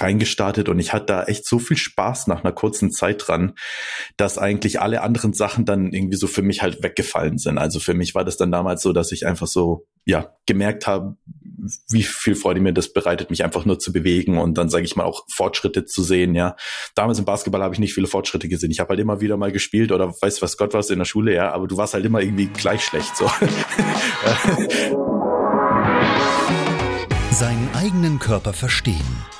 reingestartet und ich hatte da echt so viel Spaß nach einer kurzen Zeit dran, dass eigentlich alle anderen Sachen dann irgendwie so für mich halt weggefallen sind. Also für mich war das dann damals so, dass ich einfach so, ja, gemerkt habe, wie viel Freude mir das bereitet, mich einfach nur zu bewegen und dann sage ich mal auch Fortschritte zu sehen, ja. Damals im Basketball habe ich nicht viele Fortschritte gesehen. Ich habe halt immer wieder mal gespielt oder weiß was Gott was in der Schule, ja, aber du warst halt immer irgendwie gleich schlecht so. Seinen eigenen Körper verstehen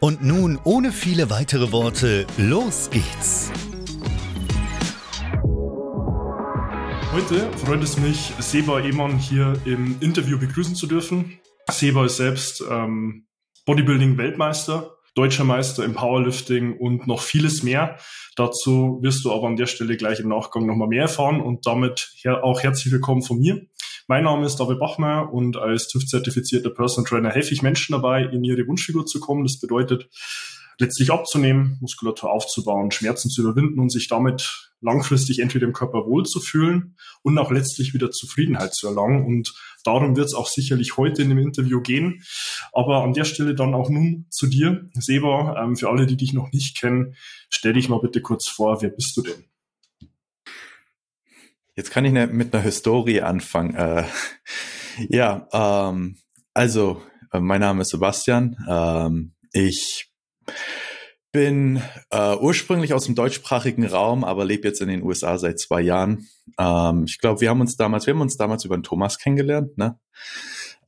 Und nun, ohne viele weitere Worte, los geht's! Heute freut es mich, Seba Ehmann hier im Interview begrüßen zu dürfen. Seba ist selbst ähm, Bodybuilding-Weltmeister deutscher Meister im Powerlifting und noch vieles mehr. Dazu wirst du aber an der Stelle gleich im Nachgang nochmal mehr erfahren und damit her auch herzlich willkommen von mir. Mein Name ist David Bachmeier und als TÜV-zertifizierter Personal Trainer helfe ich Menschen dabei, in ihre Wunschfigur zu kommen. Das bedeutet, letztlich abzunehmen, Muskulatur aufzubauen, Schmerzen zu überwinden und sich damit langfristig entweder im Körper wohlzufühlen und auch letztlich wieder Zufriedenheit zu erlangen. Und darum wird es auch sicherlich heute in dem Interview gehen. Aber an der Stelle dann auch nun zu dir, Seba. Ähm, für alle, die dich noch nicht kennen, stell dich mal bitte kurz vor, wer bist du denn? Jetzt kann ich ne, mit einer Historie anfangen. Äh, ja, ähm, also äh, mein Name ist Sebastian. Ähm, ich bin äh, ursprünglich aus dem deutschsprachigen Raum, aber lebe jetzt in den USA seit zwei Jahren. Ähm, ich glaube, wir haben uns damals, wir haben uns damals über den Thomas kennengelernt, ne?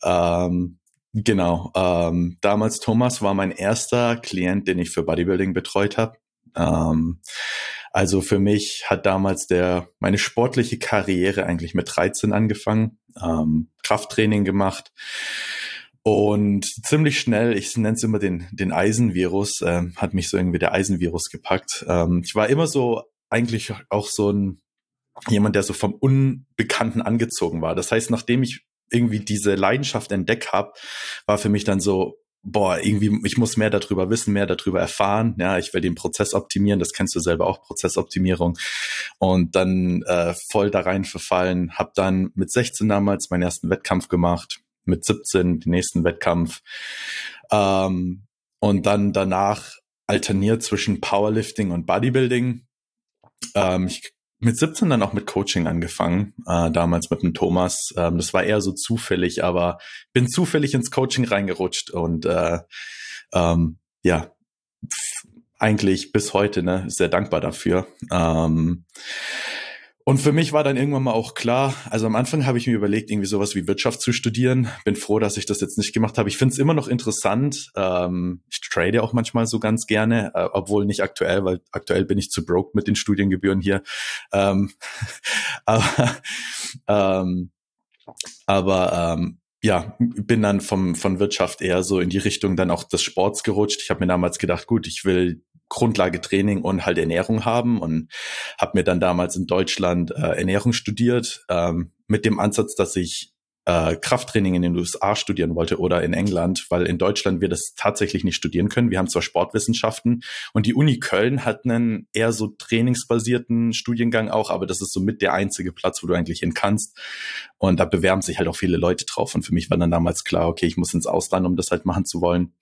Ähm, genau. Ähm, damals Thomas war mein erster Klient, den ich für Bodybuilding betreut habe. Ähm, also für mich hat damals der meine sportliche Karriere eigentlich mit 13 angefangen, ähm, Krafttraining gemacht und ziemlich schnell, ich nenne es immer den, den Eisenvirus, äh, hat mich so irgendwie der Eisenvirus gepackt. Ähm, ich war immer so eigentlich auch so ein jemand, der so vom Unbekannten angezogen war. Das heißt, nachdem ich irgendwie diese Leidenschaft entdeckt habe, war für mich dann so, boah, irgendwie, ich muss mehr darüber wissen, mehr darüber erfahren. Ja, ich will den Prozess optimieren, das kennst du selber auch, Prozessoptimierung. Und dann äh, voll da rein verfallen, habe dann mit 16 damals meinen ersten Wettkampf gemacht, mit 17 den nächsten Wettkampf. Ähm, und dann danach alterniert zwischen Powerlifting und Bodybuilding. Ähm, ich mit 17 dann auch mit Coaching angefangen, äh, damals mit dem Thomas. Ähm, das war eher so zufällig, aber bin zufällig ins Coaching reingerutscht und äh, ähm, ja, eigentlich bis heute ne, sehr dankbar dafür. Ähm, und für mich war dann irgendwann mal auch klar, also am Anfang habe ich mir überlegt, irgendwie sowas wie Wirtschaft zu studieren. Bin froh, dass ich das jetzt nicht gemacht habe. Ich finde es immer noch interessant. Ähm, ich trade auch manchmal so ganz gerne, äh, obwohl nicht aktuell, weil aktuell bin ich zu broke mit den Studiengebühren hier. Ähm, aber ähm, aber ähm, ja, bin dann vom, von Wirtschaft eher so in die Richtung dann auch des Sports gerutscht. Ich habe mir damals gedacht, gut, ich will Grundlage Training und halt Ernährung haben und habe mir dann damals in Deutschland äh, Ernährung studiert ähm, mit dem Ansatz, dass ich äh, Krafttraining in den USA studieren wollte oder in England, weil in Deutschland wir das tatsächlich nicht studieren können. Wir haben zwar Sportwissenschaften und die Uni Köln hat einen eher so trainingsbasierten Studiengang auch, aber das ist so mit der einzige Platz, wo du eigentlich hin kannst. Und da bewerben sich halt auch viele Leute drauf. Und für mich war dann damals klar, okay, ich muss ins Ausland, um das halt machen zu wollen.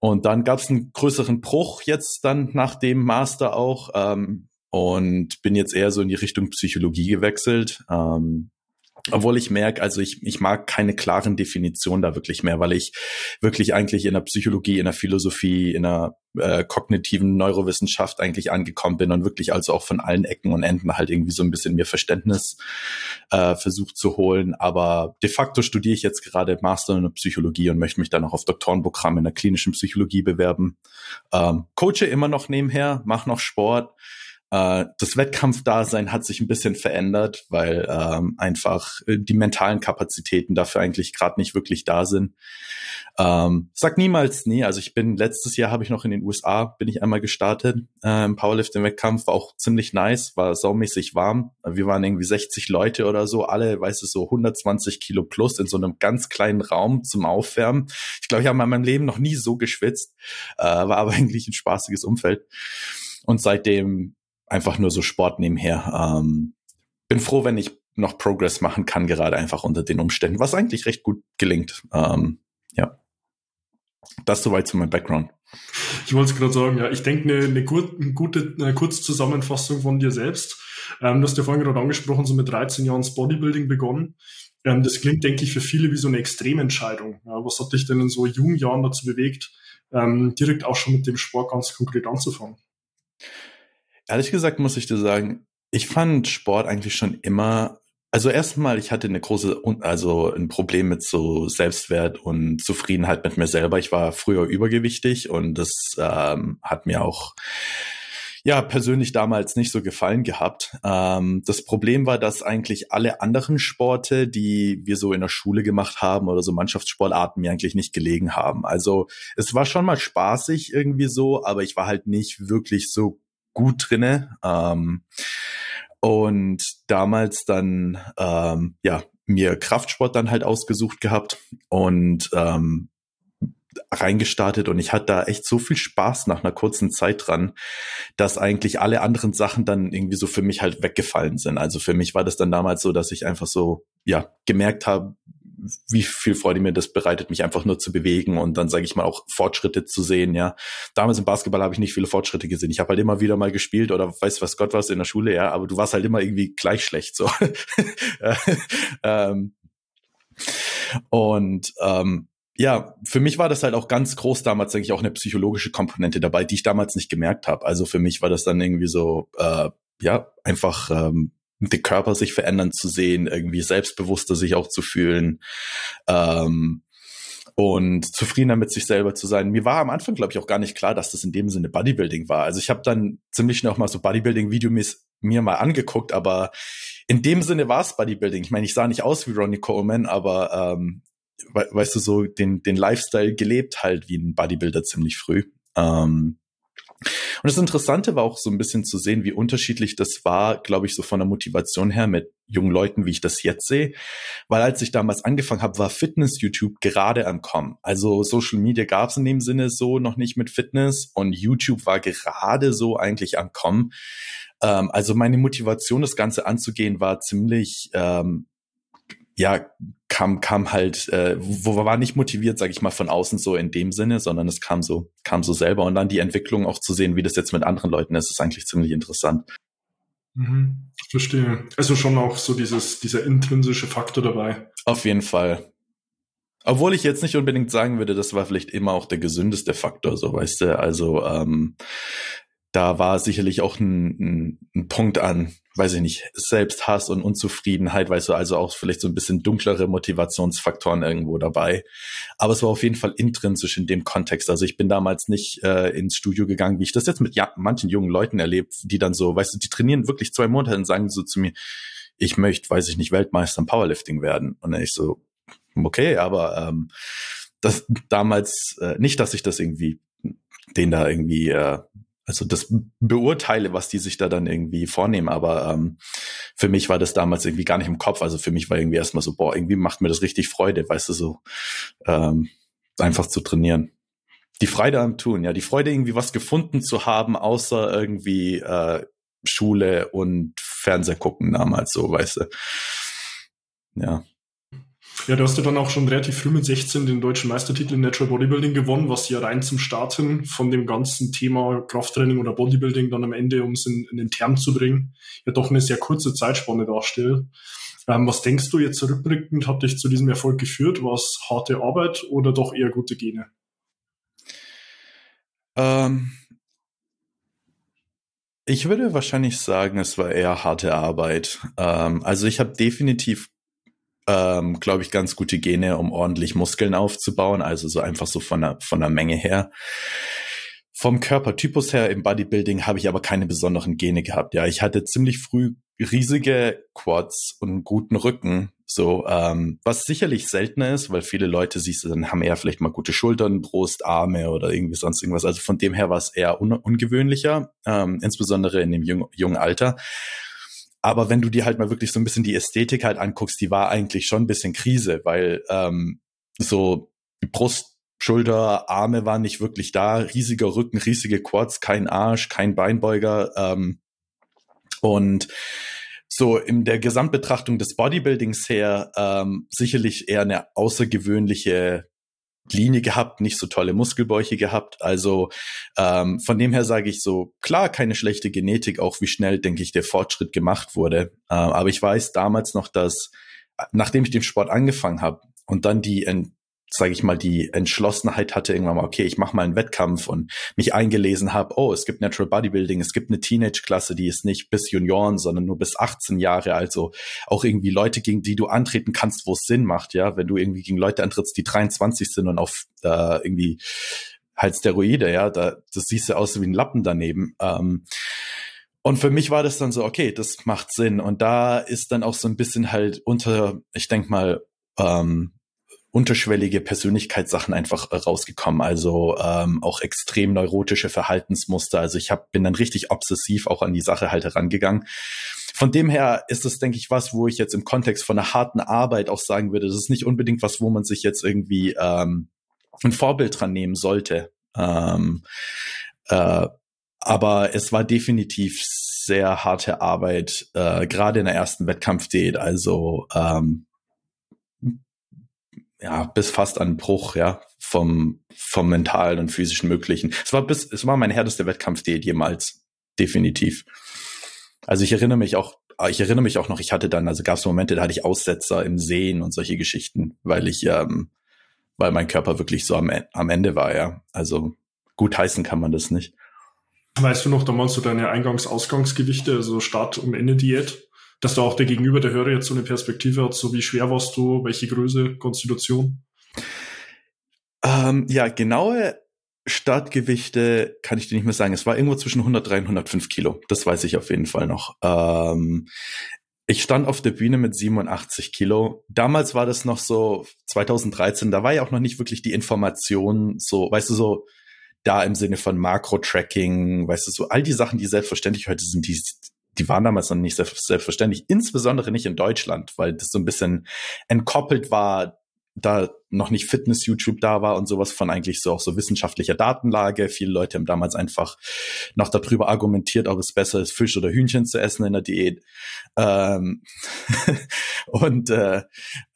Und dann gab es einen größeren Bruch jetzt dann nach dem Master auch. Ähm, und bin jetzt eher so in die Richtung Psychologie gewechselt. Ähm, obwohl ich merke, also ich, ich mag keine klaren Definitionen da wirklich mehr, weil ich wirklich eigentlich in der Psychologie, in der Philosophie, in der äh, kognitiven Neurowissenschaft eigentlich angekommen bin und wirklich also auch von allen Ecken und Enden halt irgendwie so ein bisschen mir Verständnis äh, versucht zu holen. Aber de facto studiere ich jetzt gerade Master in der Psychologie und möchte mich dann auch auf Doktorenprogramm in der klinischen Psychologie bewerben. Ähm, coache immer noch nebenher, mache noch Sport äh, das Wettkampfdasein hat sich ein bisschen verändert, weil ähm, einfach äh, die mentalen Kapazitäten dafür eigentlich gerade nicht wirklich da sind. Ähm, sag niemals nie. Also ich bin letztes Jahr habe ich noch in den USA bin ich einmal gestartet äh, im Powerlifting-Wettkampf, war auch ziemlich nice, war saumäßig warm. Wir waren irgendwie 60 Leute oder so, alle, weißt du, so 120 Kilo plus in so einem ganz kleinen Raum zum Aufwärmen. Ich glaube, ich habe in meinem Leben noch nie so geschwitzt, äh, war aber eigentlich ein spaßiges Umfeld. Und seitdem einfach nur so Sport nebenher. Ähm, bin froh, wenn ich noch Progress machen kann, gerade einfach unter den Umständen, was eigentlich recht gut gelingt. Ähm, ja. Das soweit zu meinem Background. Ich wollte es gerade sagen, ja, ich denke, eine, eine, eine gute eine Kurzzusammenfassung von dir selbst. Ähm, du hast ja vorhin gerade angesprochen, so mit 13 Jahren das Bodybuilding begonnen. Ähm, das klingt, denke ich, für viele wie so eine Extrementscheidung. Ja, was hat dich denn in so jungen Jahren dazu bewegt, ähm, direkt auch schon mit dem Sport ganz konkret anzufangen? Ehrlich gesagt muss ich dir sagen, ich fand Sport eigentlich schon immer, also erstmal, ich hatte eine große, also ein Problem mit so Selbstwert und Zufriedenheit mit mir selber. Ich war früher übergewichtig und das ähm, hat mir auch ja, persönlich damals nicht so gefallen gehabt. Ähm, das Problem war, dass eigentlich alle anderen Sporte, die wir so in der Schule gemacht haben oder so Mannschaftssportarten mir eigentlich nicht gelegen haben. Also es war schon mal spaßig irgendwie so, aber ich war halt nicht wirklich so gut drinne. Ähm, und damals dann ähm, ja mir Kraftsport dann halt ausgesucht gehabt und ähm, reingestartet und ich hatte da echt so viel Spaß nach einer kurzen Zeit dran, dass eigentlich alle anderen Sachen dann irgendwie so für mich halt weggefallen sind. Also für mich war das dann damals so, dass ich einfach so ja gemerkt habe, wie viel Freude mir das bereitet, mich einfach nur zu bewegen und dann sage ich mal auch Fortschritte zu sehen. Ja, damals im Basketball habe ich nicht viele Fortschritte gesehen. Ich habe halt immer wieder mal gespielt oder weiß was Gott was in der Schule, ja, aber du warst halt immer irgendwie gleich schlecht so. ähm, und ähm, ja, für mich war das halt auch ganz groß damals, denke ich, auch eine psychologische Komponente dabei, die ich damals nicht gemerkt habe. Also für mich war das dann irgendwie so, äh, ja, einfach ähm, den Körper sich verändern zu sehen, irgendwie selbstbewusster sich auch zu fühlen. Ähm, und zufriedener mit sich selber zu sein. Mir war am Anfang, glaube ich, auch gar nicht klar, dass das in dem Sinne Bodybuilding war. Also ich habe dann ziemlich schnell auch mal so Bodybuilding-Videos mir mal angeguckt, aber in dem Sinne war es Bodybuilding. Ich meine, ich sah nicht aus wie Ronnie Coleman, aber ähm, we weißt du, so den, den Lifestyle gelebt halt wie ein Bodybuilder ziemlich früh. Ähm, und das Interessante war auch so ein bisschen zu sehen, wie unterschiedlich das war, glaube ich, so von der Motivation her mit jungen Leuten, wie ich das jetzt sehe. Weil als ich damals angefangen habe, war Fitness-YouTube gerade am Kommen. Also Social Media gab es in dem Sinne so noch nicht mit Fitness und YouTube war gerade so eigentlich am Kommen. Ähm, also meine Motivation, das Ganze anzugehen, war ziemlich ähm, ja, kam, kam halt, äh, wo war nicht motiviert, sage ich mal, von außen so in dem Sinne, sondern es kam so, kam so selber. Und dann die Entwicklung auch zu sehen, wie das jetzt mit anderen Leuten ist, ist eigentlich ziemlich interessant. Mhm, verstehe. Also schon auch so dieses, dieser intrinsische Faktor dabei. Auf jeden Fall. Obwohl ich jetzt nicht unbedingt sagen würde, das war vielleicht immer auch der gesündeste Faktor, so weißt du. Also ähm, da war sicherlich auch ein, ein, ein Punkt an, weiß ich nicht, Selbsthass und Unzufriedenheit, weißt du, also auch vielleicht so ein bisschen dunklere Motivationsfaktoren irgendwo dabei. Aber es war auf jeden Fall intrinsisch in dem Kontext. Also ich bin damals nicht äh, ins Studio gegangen, wie ich das jetzt mit ja, manchen jungen Leuten erlebt, die dann so, weißt du, die trainieren wirklich zwei Monate und sagen so zu mir, ich möchte, weiß ich nicht, Weltmeister im Powerlifting werden. Und dann ich so, okay, aber ähm, das damals äh, nicht, dass ich das irgendwie den da irgendwie äh, also das beurteile, was die sich da dann irgendwie vornehmen. Aber ähm, für mich war das damals irgendwie gar nicht im Kopf. Also für mich war irgendwie erstmal so, boah, irgendwie macht mir das richtig Freude, weißt du, so ähm, einfach zu trainieren. Die Freude am Tun, ja, die Freude, irgendwie was gefunden zu haben, außer irgendwie äh, Schule und Fernseh gucken damals so, weißt du. Ja. Ja, du hast ja dann auch schon relativ früh mit 16 den deutschen Meistertitel in Natural Bodybuilding gewonnen, was ja rein zum Starten von dem ganzen Thema Krafttraining oder Bodybuilding dann am Ende, um es in, in den Term zu bringen, ja doch eine sehr kurze Zeitspanne darstellt. Ähm, was denkst du jetzt zurückblickend, hat dich zu diesem Erfolg geführt? War es harte Arbeit oder doch eher gute Gene? Ähm, ich würde wahrscheinlich sagen, es war eher harte Arbeit. Ähm, also ich habe definitiv ähm, glaube ich, ganz gute Gene, um ordentlich Muskeln aufzubauen. Also so einfach so von der, von der Menge her. Vom Körpertypus her im Bodybuilding habe ich aber keine besonderen Gene gehabt. Ja, ich hatte ziemlich früh riesige Quads und einen guten Rücken. So, ähm, was sicherlich seltener ist, weil viele Leute siehst du, dann haben eher vielleicht mal gute Schultern, Brust, Arme oder irgendwie sonst irgendwas. Also von dem her war es eher un ungewöhnlicher, ähm, insbesondere in dem jung jungen Alter. Aber wenn du dir halt mal wirklich so ein bisschen die Ästhetik halt anguckst, die war eigentlich schon ein bisschen Krise, weil ähm, so Brust, Schulter, Arme waren nicht wirklich da, riesiger Rücken, riesige Quads, kein Arsch, kein Beinbeuger. Ähm, und so in der Gesamtbetrachtung des Bodybuildings her ähm, sicherlich eher eine außergewöhnliche Linie gehabt, nicht so tolle Muskelbäuche gehabt. Also ähm, von dem her sage ich so, klar, keine schlechte Genetik, auch wie schnell, denke ich, der Fortschritt gemacht wurde. Äh, aber ich weiß damals noch, dass nachdem ich den Sport angefangen habe und dann die sage ich mal, die Entschlossenheit hatte, irgendwann mal, okay, ich mache mal einen Wettkampf und mich eingelesen habe, oh, es gibt Natural Bodybuilding, es gibt eine Teenage-Klasse, die ist nicht bis Junioren, sondern nur bis 18 Jahre, also auch irgendwie Leute, gegen die du antreten kannst, wo es Sinn macht, ja, wenn du irgendwie gegen Leute antrittst, die 23 sind und auf äh, irgendwie halt Steroide, ja, da, das siehst du aus wie ein Lappen daneben. Ähm, und für mich war das dann so, okay, das macht Sinn. Und da ist dann auch so ein bisschen halt unter, ich denk mal, ähm, unterschwellige Persönlichkeitssachen einfach äh, rausgekommen, also ähm, auch extrem neurotische Verhaltensmuster. Also ich hab, bin dann richtig obsessiv auch an die Sache halt herangegangen. Von dem her ist es, denke ich, was, wo ich jetzt im Kontext von einer harten Arbeit auch sagen würde, das ist nicht unbedingt was, wo man sich jetzt irgendwie ähm, ein Vorbild dran nehmen sollte. Ähm, äh, aber es war definitiv sehr harte Arbeit, äh, gerade in der ersten Wettkampfdiät. Also ähm, ja, bis fast an Bruch, ja, vom, vom mentalen und physischen Möglichen. Es war bis, es war mein härtester Wettkampfdiät jemals. Definitiv. Also ich erinnere mich auch, ich erinnere mich auch noch, ich hatte dann, also gab es Momente, da hatte ich Aussetzer im Sehen und solche Geschichten, weil ich, ähm, weil mein Körper wirklich so am, am Ende war, ja. Also gut heißen kann man das nicht. Weißt du noch damals so deine Eingangs-Ausgangsgewichte, also Start- und Ende-Diät? Dass da auch der Gegenüber, der Hörer jetzt so eine Perspektive hat, so wie schwer warst du, welche Größe, Konstitution? Ähm, ja, genaue Startgewichte kann ich dir nicht mehr sagen. Es war irgendwo zwischen 103 und 105 Kilo. Das weiß ich auf jeden Fall noch. Ähm, ich stand auf der Bühne mit 87 Kilo. Damals war das noch so 2013. Da war ja auch noch nicht wirklich die Information so, weißt du, so da im Sinne von Makro-Tracking, weißt du, so all die Sachen, die selbstverständlich heute sind, die, die waren damals noch nicht selbstverständlich, insbesondere nicht in Deutschland, weil das so ein bisschen entkoppelt war, da noch nicht Fitness-YouTube da war und sowas von eigentlich so auch so wissenschaftlicher Datenlage. Viele Leute haben damals einfach noch darüber argumentiert, ob es besser ist, Fisch oder Hühnchen zu essen in der Diät. Ähm und äh,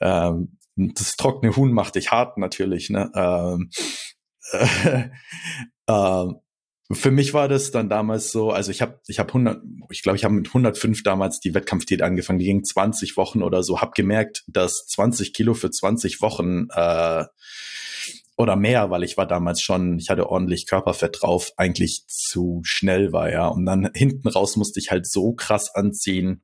ähm, das trockene Huhn macht dich hart natürlich. Ne? Ähm, äh, äh, für mich war das dann damals so, also ich habe ich habe 100 ich glaube, ich habe mit 105 damals die Wettkampfdiät angefangen, die ging 20 Wochen oder so, habe gemerkt, dass 20 Kilo für 20 Wochen äh, oder mehr, weil ich war damals schon, ich hatte ordentlich Körperfett drauf, eigentlich zu schnell war, ja. Und dann hinten raus musste ich halt so krass anziehen,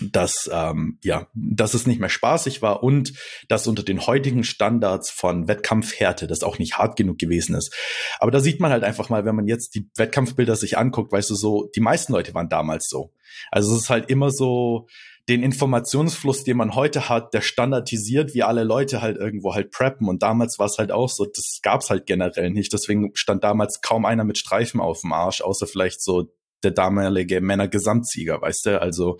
dass ähm, ja, dass es nicht mehr spaßig war und dass unter den heutigen Standards von Wettkampfhärte das auch nicht hart genug gewesen ist. Aber da sieht man halt einfach mal, wenn man jetzt die Wettkampfbilder sich anguckt, weißt du so, die meisten Leute waren damals so. Also es ist halt immer so den Informationsfluss, den man heute hat, der standardisiert, wie alle Leute halt irgendwo halt preppen. Und damals war es halt auch so, das gab's halt generell nicht. Deswegen stand damals kaum einer mit Streifen auf dem Arsch, außer vielleicht so der damalige Männer-Gesamtsieger, weißt du? Also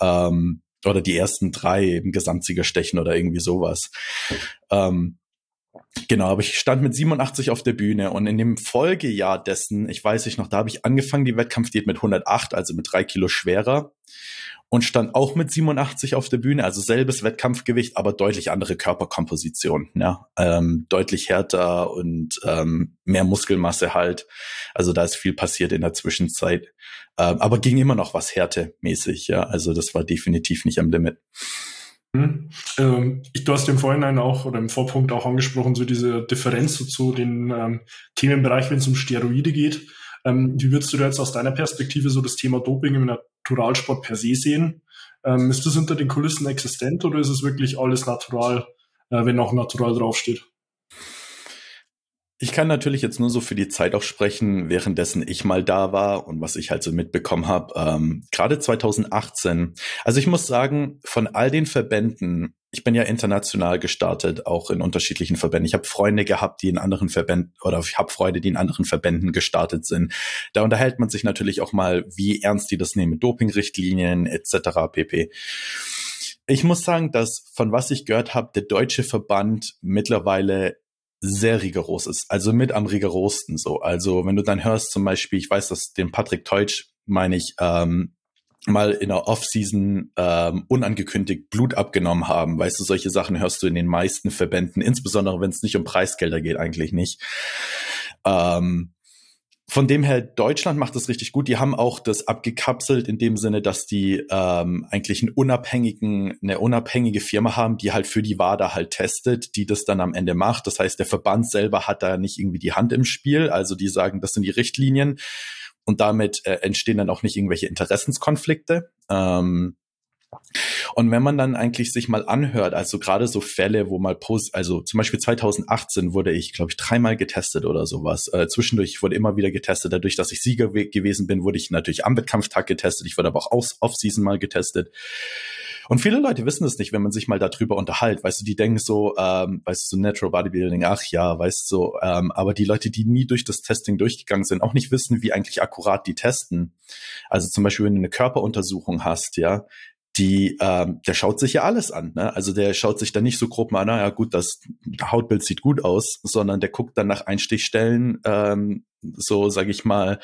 ähm, oder die ersten drei im Gesamtsieger stechen oder irgendwie sowas. Ähm, Genau, aber ich stand mit 87 auf der Bühne und in dem Folgejahr dessen, ich weiß nicht noch, da habe ich angefangen, die Wettkampfdiät mit 108, also mit drei Kilo schwerer. und stand auch mit 87 auf der Bühne, also selbes Wettkampfgewicht, aber deutlich andere Körperkomposition, ja, ähm, deutlich härter und ähm, mehr Muskelmasse halt. Also da ist viel passiert in der Zwischenzeit, ähm, aber ging immer noch was härtemäßig, ja, also das war definitiv nicht am Limit. Hm. Ähm, ich, du hast im Vorhinein auch oder im Vorpunkt auch angesprochen, so diese Differenz so zu den ähm, Themenbereich, wenn es um Steroide geht. Ähm, wie würdest du da jetzt aus deiner Perspektive so das Thema Doping im Naturalsport per se sehen? Ähm, ist das hinter den Kulissen existent oder ist es wirklich alles natural, äh, wenn auch natural draufsteht? Ich kann natürlich jetzt nur so für die Zeit auch sprechen, währenddessen ich mal da war und was ich halt so mitbekommen habe. Ähm, Gerade 2018. Also ich muss sagen, von all den Verbänden, ich bin ja international gestartet, auch in unterschiedlichen Verbänden. Ich habe Freunde gehabt, die in anderen Verbänden oder ich habe Freunde, die in anderen Verbänden gestartet sind. Da unterhält man sich natürlich auch mal, wie ernst die das nehmen Dopingrichtlinien etc. pp. Ich muss sagen, dass von was ich gehört habe, der deutsche Verband mittlerweile sehr rigoros ist. Also mit am rigorosten so. Also wenn du dann hörst zum Beispiel, ich weiß, dass den Patrick Teutsch, meine ich, ähm, mal in der Off-Season ähm, unangekündigt Blut abgenommen haben. Weißt du, solche Sachen hörst du in den meisten Verbänden, insbesondere wenn es nicht um Preisgelder geht, eigentlich nicht. Ähm, von dem her, Deutschland macht das richtig gut. Die haben auch das abgekapselt in dem Sinne, dass die ähm, eigentlich einen unabhängigen, eine unabhängige Firma haben, die halt für die WADA halt testet, die das dann am Ende macht. Das heißt, der Verband selber hat da nicht irgendwie die Hand im Spiel. Also die sagen, das sind die Richtlinien und damit äh, entstehen dann auch nicht irgendwelche Interessenskonflikte. Ähm, und wenn man dann eigentlich sich mal anhört, also gerade so Fälle, wo mal Post, also zum Beispiel 2018 wurde ich, glaube ich, dreimal getestet oder sowas. Äh, zwischendurch wurde immer wieder getestet. Dadurch, dass ich Sieger gewesen bin, wurde ich natürlich am Wettkampftag getestet. Ich wurde aber auch off-season mal getestet. Und viele Leute wissen es nicht, wenn man sich mal darüber unterhält. Weißt du, die denken so, ähm, weißt du, Natural Bodybuilding, ach ja, weißt du, ähm, aber die Leute, die nie durch das Testing durchgegangen sind, auch nicht wissen, wie eigentlich akkurat die testen. Also zum Beispiel, wenn du eine Körperuntersuchung hast, ja, die, ähm, der schaut sich ja alles an. Ne? Also der schaut sich dann nicht so grob mal, naja gut, das Hautbild sieht gut aus, sondern der guckt dann nach Einstichstellen, ähm, so sage ich mal,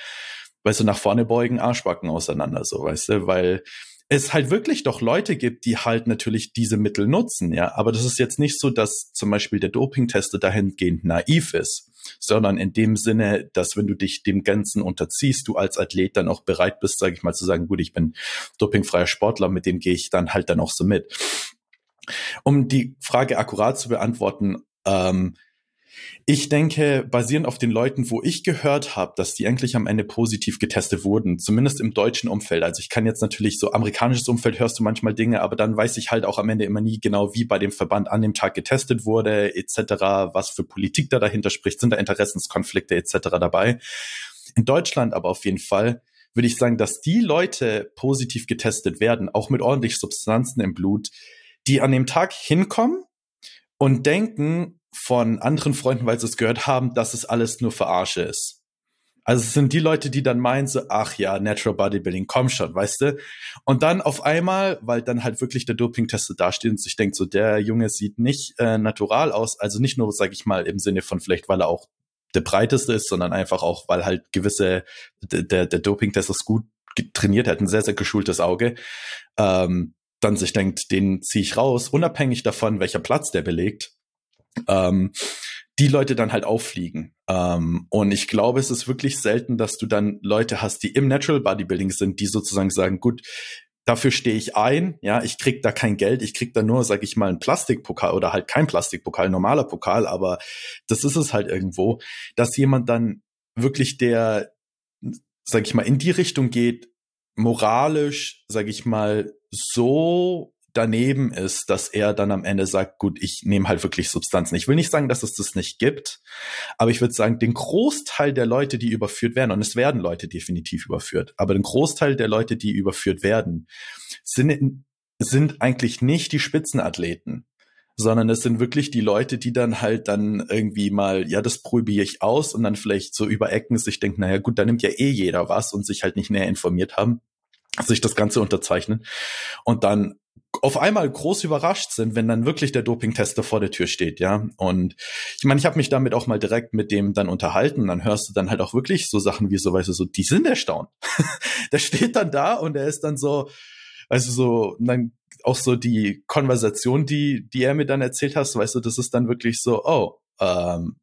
weißt du, nach vorne beugen, Arschbacken auseinander, so, weißt du, weil es halt wirklich doch Leute gibt, die halt natürlich diese Mittel nutzen, ja. Aber das ist jetzt nicht so, dass zum Beispiel der Dopingtester dahingehend naiv ist, sondern in dem Sinne, dass wenn du dich dem Ganzen unterziehst, du als Athlet dann auch bereit bist, sage ich mal, zu sagen, gut, ich bin dopingfreier Sportler, mit dem gehe ich dann halt dann auch so mit. Um die Frage akkurat zu beantworten, ähm, ich denke, basierend auf den Leuten, wo ich gehört habe, dass die eigentlich am Ende positiv getestet wurden, zumindest im deutschen Umfeld. Also ich kann jetzt natürlich so amerikanisches Umfeld hörst du manchmal Dinge, aber dann weiß ich halt auch am Ende immer nie genau, wie bei dem Verband an dem Tag getestet wurde, etc., was für Politik da dahinter spricht, sind da Interessenskonflikte etc. dabei. In Deutschland aber auf jeden Fall würde ich sagen, dass die Leute positiv getestet werden, auch mit ordentlich Substanzen im Blut, die an dem Tag hinkommen und denken, von anderen Freunden, weil sie es gehört haben, dass es alles nur Verarsche ist. Also es sind die Leute, die dann meinen so, ach ja, Natural Bodybuilding, komm schon, weißt du? Und dann auf einmal, weil dann halt wirklich der Dopingtester dasteht und sich denkt so, der Junge sieht nicht äh, natural aus, also nicht nur, sag ich mal, im Sinne von vielleicht, weil er auch der breiteste ist, sondern einfach auch, weil halt gewisse, der, der Dopingtester ist gut trainiert, hat ein sehr, sehr geschultes Auge, ähm, dann sich denkt, den ziehe ich raus, unabhängig davon, welcher Platz der belegt ähm, die Leute dann halt auffliegen. Ähm, und ich glaube, es ist wirklich selten, dass du dann Leute hast, die im Natural Bodybuilding sind, die sozusagen sagen, gut, dafür stehe ich ein, ja, ich krieg da kein Geld, ich krieg da nur, sag ich mal, ein Plastikpokal oder halt kein Plastikpokal, normaler Pokal, aber das ist es halt irgendwo, dass jemand dann wirklich der, sag ich mal, in die Richtung geht, moralisch, sag ich mal, so daneben ist, dass er dann am Ende sagt, gut, ich nehme halt wirklich Substanzen. Ich will nicht sagen, dass es das nicht gibt, aber ich würde sagen, den Großteil der Leute, die überführt werden, und es werden Leute definitiv überführt, aber den Großteil der Leute, die überführt werden, sind, sind eigentlich nicht die Spitzenathleten, sondern es sind wirklich die Leute, die dann halt dann irgendwie mal, ja, das probiere ich aus und dann vielleicht so über Ecken sich denken, naja gut, da nimmt ja eh jeder was und sich halt nicht näher informiert haben sich das Ganze unterzeichnen und dann auf einmal groß überrascht sind, wenn dann wirklich der Dopingtester vor der Tür steht, ja. Und ich meine, ich habe mich damit auch mal direkt mit dem dann unterhalten. Dann hörst du dann halt auch wirklich so Sachen wie so, weißt du, so, die sind erstaunt. der steht dann da und er ist dann so, also so, dann auch so die Konversation, die, die er mir dann erzählt hast, weißt du, das ist dann wirklich so, oh, ähm,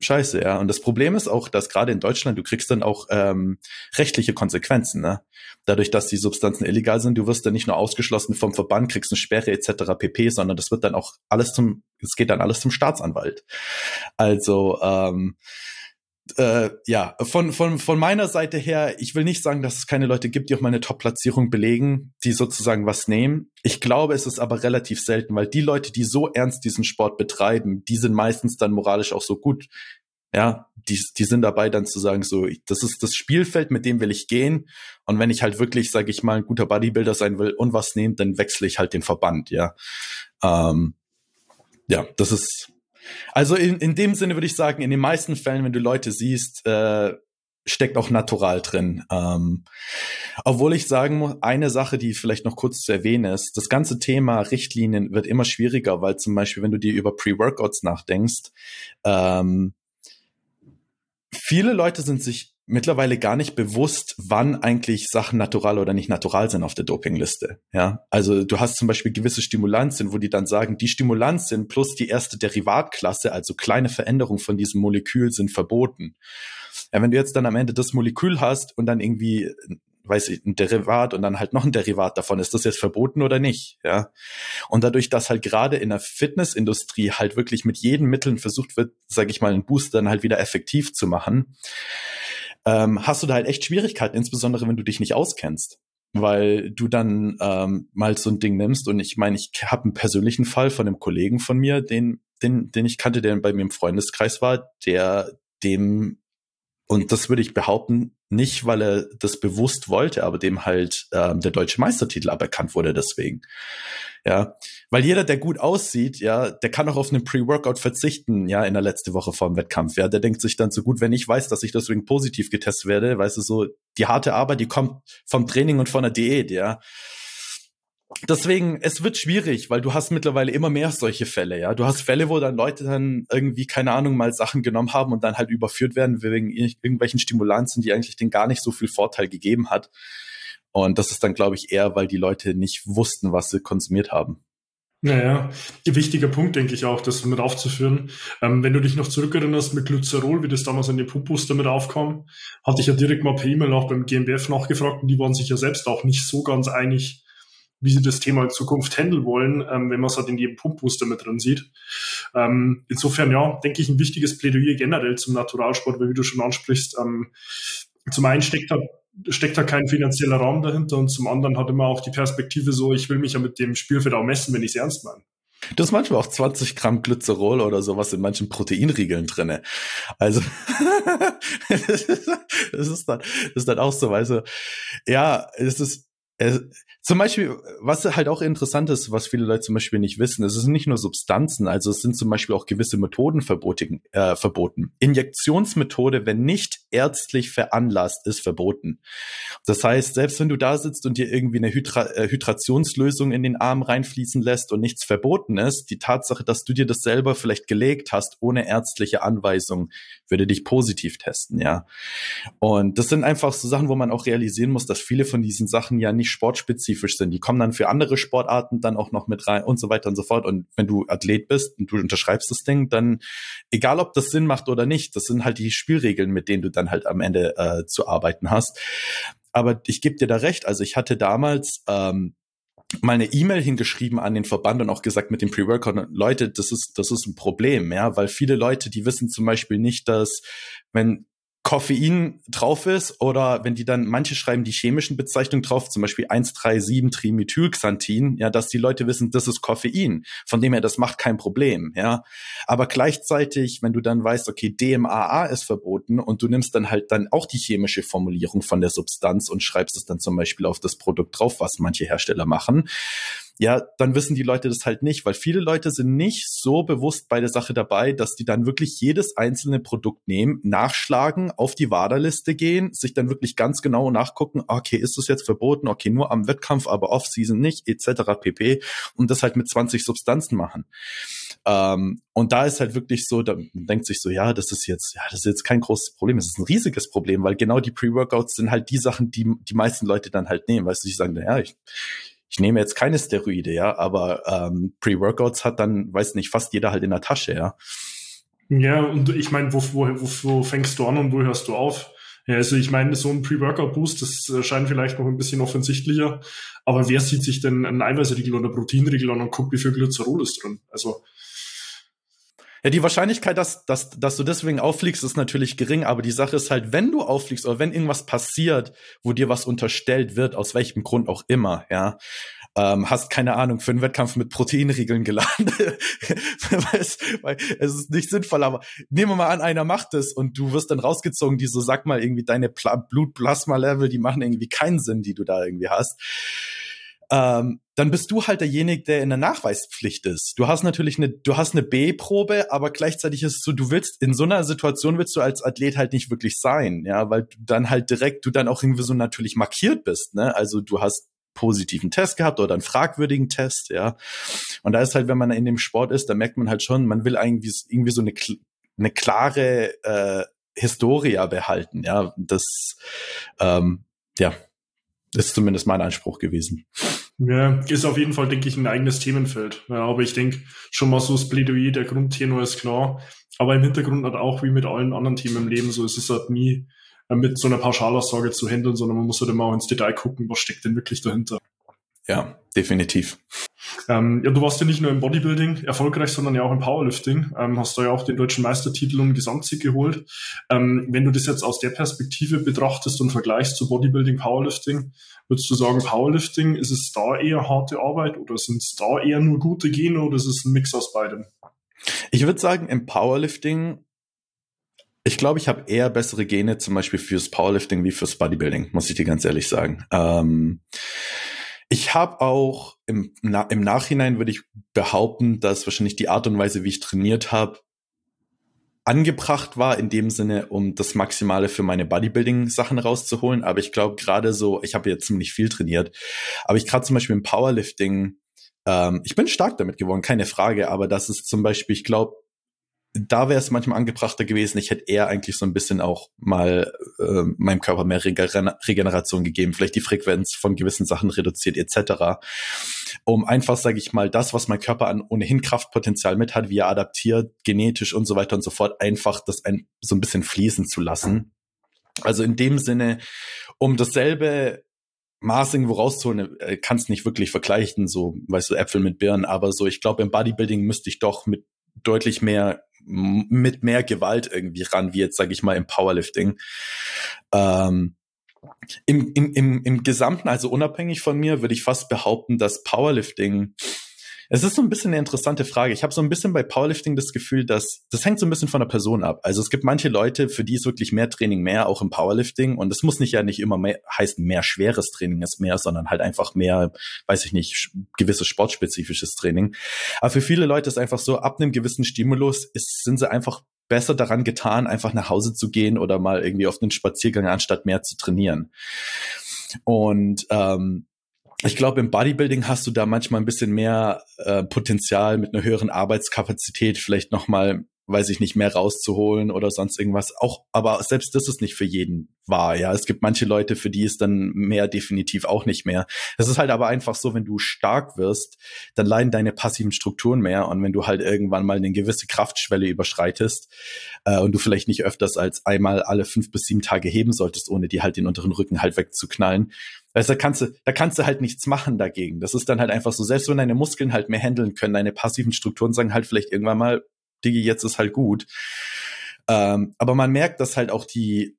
scheiße, ja. Und das Problem ist auch, dass gerade in Deutschland, du kriegst dann auch ähm, rechtliche Konsequenzen, ne? Dadurch, dass die Substanzen illegal sind, du wirst dann nicht nur ausgeschlossen vom Verband, kriegst eine Sperre etc. pp, sondern das wird dann auch alles zum, es geht dann alles zum Staatsanwalt. Also, ähm, äh, ja, von, von, von meiner Seite her, ich will nicht sagen, dass es keine Leute gibt, die auch mal eine Top-Platzierung belegen, die sozusagen was nehmen. Ich glaube, es ist aber relativ selten, weil die Leute, die so ernst diesen Sport betreiben, die sind meistens dann moralisch auch so gut. Ja, die, die sind dabei dann zu sagen, so, das ist das Spielfeld, mit dem will ich gehen. Und wenn ich halt wirklich, sage ich mal, ein guter Bodybuilder sein will und was nehme, dann wechsle ich halt den Verband, ja. Ähm, ja, das ist, also in, in dem Sinne würde ich sagen, in den meisten Fällen, wenn du Leute siehst, äh, steckt auch natural drin. Ähm, obwohl ich sagen muss, eine Sache, die vielleicht noch kurz zu erwähnen ist, das ganze Thema Richtlinien wird immer schwieriger, weil zum Beispiel, wenn du dir über Pre-Workouts nachdenkst, ähm, viele Leute sind sich mittlerweile gar nicht bewusst, wann eigentlich Sachen natural oder nicht natural sind auf der Dopingliste. Ja, also du hast zum Beispiel gewisse Stimulantien, wo die dann sagen, die Stimulantien plus die erste Derivatklasse, also kleine Veränderungen von diesem Molekül sind verboten. Ja, wenn du jetzt dann am Ende das Molekül hast und dann irgendwie weiß ich, ein Derivat und dann halt noch ein Derivat davon. Ist das jetzt verboten oder nicht? Ja. Und dadurch, dass halt gerade in der Fitnessindustrie halt wirklich mit jedem Mitteln versucht wird, sage ich mal, einen Booster dann halt wieder effektiv zu machen, ähm, hast du da halt echt Schwierigkeiten, insbesondere wenn du dich nicht auskennst. Weil du dann ähm, mal so ein Ding nimmst und ich meine, ich habe einen persönlichen Fall von einem Kollegen von mir, den, den, den ich kannte, der bei mir im Freundeskreis war, der dem und das würde ich behaupten, nicht, weil er das bewusst wollte, aber dem halt ähm, der deutsche Meistertitel aberkannt wurde deswegen. Ja, weil jeder, der gut aussieht, ja, der kann auch auf einen Pre-Workout verzichten, ja, in der letzte Woche vor dem Wettkampf. Ja, der denkt sich dann so gut, wenn ich weiß, dass ich deswegen positiv getestet werde, weißt du, so die harte Arbeit, die kommt vom Training und von der Diät, ja deswegen, es wird schwierig, weil du hast mittlerweile immer mehr solche Fälle, ja. Du hast Fälle, wo dann Leute dann irgendwie, keine Ahnung, mal Sachen genommen haben und dann halt überführt werden wegen irgendwelchen Stimulanzen, die eigentlich denen gar nicht so viel Vorteil gegeben hat. Und das ist dann, glaube ich, eher, weil die Leute nicht wussten, was sie konsumiert haben. Naja, wichtiger Punkt, denke ich auch, das mit aufzuführen. Ähm, wenn du dich noch zurückerinnerst mit Glycerol, wie das damals in den Pumpuster mit aufkam, hatte ich ja direkt mal per E-Mail auch beim GmbF nachgefragt und die waren sich ja selbst auch nicht so ganz einig, wie sie das Thema in Zukunft handeln wollen, ähm, wenn man es halt in jedem Pumpbooster mit drin sieht. Ähm, insofern, ja, denke ich, ein wichtiges Plädoyer generell zum Naturalsport, weil wie du schon ansprichst, ähm, zum einen steckt da, steckt da kein finanzieller Raum dahinter und zum anderen hat immer auch die Perspektive so, ich will mich ja mit dem Spielfeld auch messen, wenn ich es ernst meine. Du hast manchmal auch 20 Gramm Glycerol oder sowas in manchen Proteinriegeln drinne. Also das, ist dann, das ist dann auch so, also ja, es ist es, zum Beispiel, was halt auch interessant ist, was viele Leute zum Beispiel nicht wissen, es sind nicht nur Substanzen, also es sind zum Beispiel auch gewisse Methoden verboten. Äh, verboten. Injektionsmethode, wenn nicht ärztlich veranlasst, ist verboten. Das heißt, selbst wenn du da sitzt und dir irgendwie eine Hydra äh, Hydrationslösung in den Arm reinfließen lässt und nichts verboten ist, die Tatsache, dass du dir das selber vielleicht gelegt hast, ohne ärztliche Anweisung, würde dich positiv testen, ja. Und das sind einfach so Sachen, wo man auch realisieren muss, dass viele von diesen Sachen ja nicht sportspezifisch spezifisch sind. Die kommen dann für andere Sportarten dann auch noch mit rein und so weiter und so fort. Und wenn du Athlet bist und du unterschreibst das Ding, dann egal ob das Sinn macht oder nicht, das sind halt die Spielregeln, mit denen du dann halt am Ende äh, zu arbeiten hast. Aber ich gebe dir da recht. Also ich hatte damals ähm, mal E-Mail hingeschrieben an den Verband und auch gesagt mit dem Pre-Workout, Leute, das ist, das ist ein Problem, ja, weil viele Leute, die wissen zum Beispiel nicht, dass wenn Koffein drauf ist oder wenn die dann, manche schreiben die chemischen Bezeichnungen drauf, zum Beispiel 137-Trimethylxanthin, ja, dass die Leute wissen, das ist Koffein. Von dem her, das macht kein Problem, ja. Aber gleichzeitig, wenn du dann weißt, okay, DMAA ist verboten und du nimmst dann halt dann auch die chemische Formulierung von der Substanz und schreibst es dann zum Beispiel auf das Produkt drauf, was manche Hersteller machen, ja, dann wissen die Leute das halt nicht, weil viele Leute sind nicht so bewusst bei der Sache dabei, dass die dann wirklich jedes einzelne Produkt nehmen, nachschlagen, auf die WADA-Liste gehen, sich dann wirklich ganz genau nachgucken, okay, ist das jetzt verboten, okay, nur am Wettkampf, aber Off-Season nicht, etc. pp. Und das halt mit 20 Substanzen machen. Ähm, und da ist halt wirklich so, da denkt sich so, ja, das ist jetzt, ja, das ist jetzt kein großes Problem, es ist ein riesiges Problem, weil genau die Pre-Workouts sind halt die Sachen, die die meisten Leute dann halt nehmen, weißt du, die sagen, ja, ich, ich nehme jetzt keine Steroide, ja, aber ähm, Pre-Workouts hat dann, weiß nicht, fast jeder halt in der Tasche, ja. Ja, und ich meine, wo, wo, wo, wo fängst du an und wo hörst du auf? Ja, also ich meine, so ein Pre-Workout-Boost, das scheint vielleicht noch ein bisschen offensichtlicher, aber wer sieht sich denn einen Eiweißriegel oder Proteinriegel an und guckt, wie viel Glycerol ist drin? Also ja, die Wahrscheinlichkeit, dass, dass, dass du deswegen auffliegst, ist natürlich gering, aber die Sache ist halt, wenn du auffliegst oder wenn irgendwas passiert, wo dir was unterstellt wird, aus welchem Grund auch immer, ja, ähm, hast keine Ahnung für einen Wettkampf mit Proteinriegeln geladen. es, weil es ist nicht sinnvoll, aber nehmen wir mal an, einer macht es und du wirst dann rausgezogen, die so, sag mal, irgendwie deine Blutplasma-Level, die machen irgendwie keinen Sinn, die du da irgendwie hast ähm, dann bist du halt derjenige, der in der Nachweispflicht ist. Du hast natürlich eine, du hast eine B-Probe, aber gleichzeitig ist es so, du willst in so einer Situation willst du als Athlet halt nicht wirklich sein, ja, weil du dann halt direkt, du dann auch irgendwie so natürlich markiert bist, ne? Also du hast positiven Test gehabt oder einen fragwürdigen Test, ja. Und da ist halt, wenn man in dem Sport ist, da merkt man halt schon, man will irgendwie, irgendwie so eine, eine klare äh, Historia behalten, ja. Das, ähm, ja, ist zumindest mein Anspruch gewesen. Ja, ist auf jeden Fall, denke ich, ein eigenes Themenfeld. Ja, aber ich denke schon mal so das Plädoyer, der Grundtenor ist klar. Aber im Hintergrund hat auch wie mit allen anderen Themen im Leben so, es ist halt nie äh, mit so einer Pauschalaussage zu handeln, sondern man muss halt immer auch ins Detail gucken, was steckt denn wirklich dahinter. Ja, definitiv. Ähm, ja, du warst ja nicht nur im Bodybuilding erfolgreich, sondern ja auch im Powerlifting. Ähm, hast da ja auch den deutschen Meistertitel und Gesamtsieg geholt. Ähm, wenn du das jetzt aus der Perspektive betrachtest und vergleichst zu Bodybuilding, Powerlifting, würdest du sagen, Powerlifting, ist es da eher harte Arbeit oder sind es da eher nur gute Gene oder ist es ein Mix aus beidem? Ich würde sagen, im Powerlifting ich glaube, ich habe eher bessere Gene zum Beispiel fürs Powerlifting wie fürs Bodybuilding, muss ich dir ganz ehrlich sagen. Ähm, ich habe auch im, na, im Nachhinein würde ich behaupten, dass wahrscheinlich die Art und Weise, wie ich trainiert habe, angebracht war in dem Sinne, um das Maximale für meine Bodybuilding-Sachen rauszuholen. Aber ich glaube gerade so, ich habe jetzt ziemlich viel trainiert, aber ich gerade zum Beispiel im Powerlifting, ähm, ich bin stark damit geworden, keine Frage. Aber das ist zum Beispiel, ich glaube, da wäre es manchmal angebrachter gewesen. Ich hätte eher eigentlich so ein bisschen auch mal äh, meinem Körper mehr Regen Regeneration gegeben, vielleicht die Frequenz von gewissen Sachen reduziert etc. Um einfach, sage ich mal, das, was mein Körper an ohnehin Kraftpotenzial mit hat, wie er adaptiert, genetisch und so weiter und so fort, einfach das ein, so ein bisschen fließen zu lassen. Also in dem Sinne, um dasselbe Maß irgendwo rauszuholen, äh, kannst nicht wirklich vergleichen, so, weißt du, Äpfel mit Birnen, aber so, ich glaube, im Bodybuilding müsste ich doch mit deutlich mehr mit mehr Gewalt irgendwie ran, wie jetzt, sage ich mal, im Powerlifting. Ähm, im, im, im, Im Gesamten, also unabhängig von mir, würde ich fast behaupten, dass Powerlifting es ist so ein bisschen eine interessante Frage. Ich habe so ein bisschen bei Powerlifting das Gefühl, dass das hängt so ein bisschen von der Person ab. Also es gibt manche Leute, für die ist wirklich mehr Training mehr, auch im Powerlifting. Und es muss nicht ja nicht immer mehr heißen, mehr schweres Training ist mehr, sondern halt einfach mehr, weiß ich nicht, gewisses sportspezifisches Training. Aber für viele Leute ist einfach so, ab einem gewissen Stimulus ist, sind sie einfach besser daran getan, einfach nach Hause zu gehen oder mal irgendwie auf einen Spaziergang, anstatt mehr zu trainieren. Und ähm, ich glaube, im Bodybuilding hast du da manchmal ein bisschen mehr äh, Potenzial mit einer höheren Arbeitskapazität, vielleicht nochmal weiß ich nicht, mehr rauszuholen oder sonst irgendwas. Auch, aber selbst das ist nicht für jeden wahr. Ja, es gibt manche Leute, für die ist dann mehr definitiv auch nicht mehr. Es ist halt aber einfach so, wenn du stark wirst, dann leiden deine passiven Strukturen mehr. Und wenn du halt irgendwann mal eine gewisse Kraftschwelle überschreitest äh, und du vielleicht nicht öfters als einmal alle fünf bis sieben Tage heben solltest, ohne die halt den unteren Rücken halt wegzuknallen, Weißt, da kannst du, da kannst du halt nichts machen dagegen. Das ist dann halt einfach so, selbst wenn deine Muskeln halt mehr handeln können, deine passiven Strukturen sagen halt vielleicht irgendwann mal, Digi, jetzt ist halt gut. Ähm, aber man merkt, dass halt auch die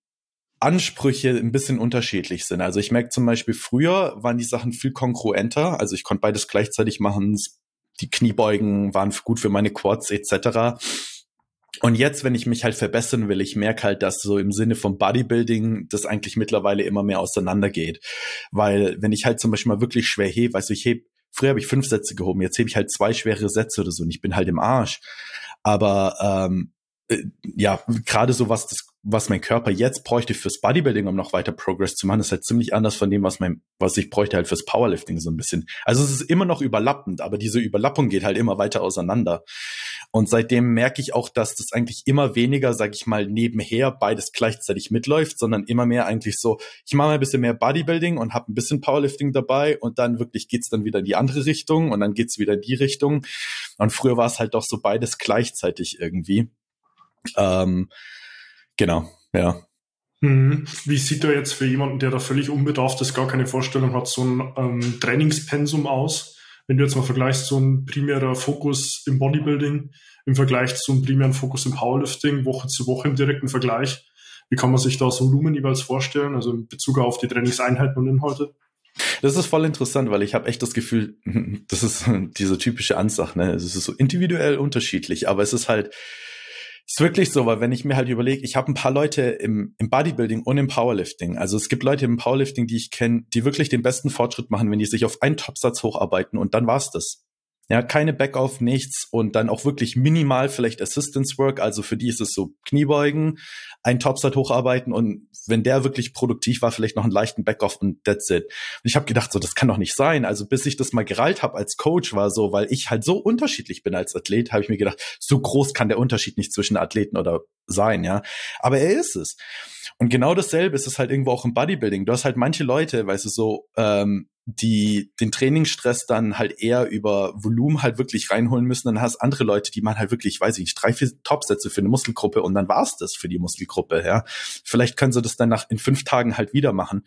Ansprüche ein bisschen unterschiedlich sind. Also ich merke zum Beispiel, früher waren die Sachen viel kongruenter. Also ich konnte beides gleichzeitig machen. Die Kniebeugen waren gut für meine Quads etc. Und jetzt, wenn ich mich halt verbessern will, ich merke halt, dass so im Sinne von Bodybuilding das eigentlich mittlerweile immer mehr auseinandergeht. Weil wenn ich halt zum Beispiel mal wirklich schwer hebe, du, ich heb früher habe ich fünf Sätze gehoben, jetzt hebe ich halt zwei schwere Sätze oder so und ich bin halt im Arsch. Aber ähm, äh, ja, gerade so was das, was mein Körper jetzt bräuchte fürs Bodybuilding, um noch weiter Progress zu machen, ist halt ziemlich anders von dem, was mein, was ich bräuchte halt fürs Powerlifting so ein bisschen. Also es ist immer noch überlappend, aber diese Überlappung geht halt immer weiter auseinander. Und seitdem merke ich auch, dass das eigentlich immer weniger, sag ich mal, nebenher beides gleichzeitig mitläuft, sondern immer mehr eigentlich so, ich mache mal ein bisschen mehr Bodybuilding und habe ein bisschen Powerlifting dabei und dann wirklich geht's dann wieder in die andere Richtung und dann geht's wieder in die Richtung. Und früher war es halt doch so beides gleichzeitig irgendwie. Ähm, genau, ja. Mhm. Wie sieht da jetzt für jemanden, der da völlig unbedarft ist, gar keine Vorstellung hat, so ein ähm, Trainingspensum aus? Wenn du jetzt mal vergleichst, so ein primärer Fokus im Bodybuilding im Vergleich zu einem primären Fokus im Powerlifting, Woche zu Woche im direkten Vergleich, wie kann man sich da das Volumen jeweils vorstellen, also in Bezug auf die Trainingseinheiten und Inhalte? Das ist voll interessant, weil ich habe echt das Gefühl, das ist diese typische Ansage, ne? Es ist so individuell unterschiedlich, aber es ist halt, ist wirklich so, weil wenn ich mir halt überlege, ich habe ein paar Leute im, im Bodybuilding und im Powerlifting. Also es gibt Leute im Powerlifting, die ich kenne, die wirklich den besten Fortschritt machen, wenn die sich auf einen Topsatz hocharbeiten und dann war's das. Ja, keine Backoff, nichts und dann auch wirklich minimal vielleicht Assistance Work. Also für die ist es so Kniebeugen, ein Topside hocharbeiten und wenn der wirklich produktiv war, vielleicht noch einen leichten Backoff und that's it. Und ich habe gedacht, so das kann doch nicht sein. Also bis ich das mal gerallt habe als Coach war so, weil ich halt so unterschiedlich bin als Athlet, habe ich mir gedacht, so groß kann der Unterschied nicht zwischen Athleten oder sein, ja. Aber er ist es. Und genau dasselbe ist es halt irgendwo auch im Bodybuilding. Du hast halt manche Leute, weißt du, so ähm, die den Trainingsstress dann halt eher über Volumen halt wirklich reinholen müssen. Dann hast andere Leute, die machen halt wirklich, weiß ich nicht, drei, vier Topsätze für eine Muskelgruppe und dann war's das für die Muskelgruppe, ja. Vielleicht können sie das dann nach in fünf Tagen halt wieder machen.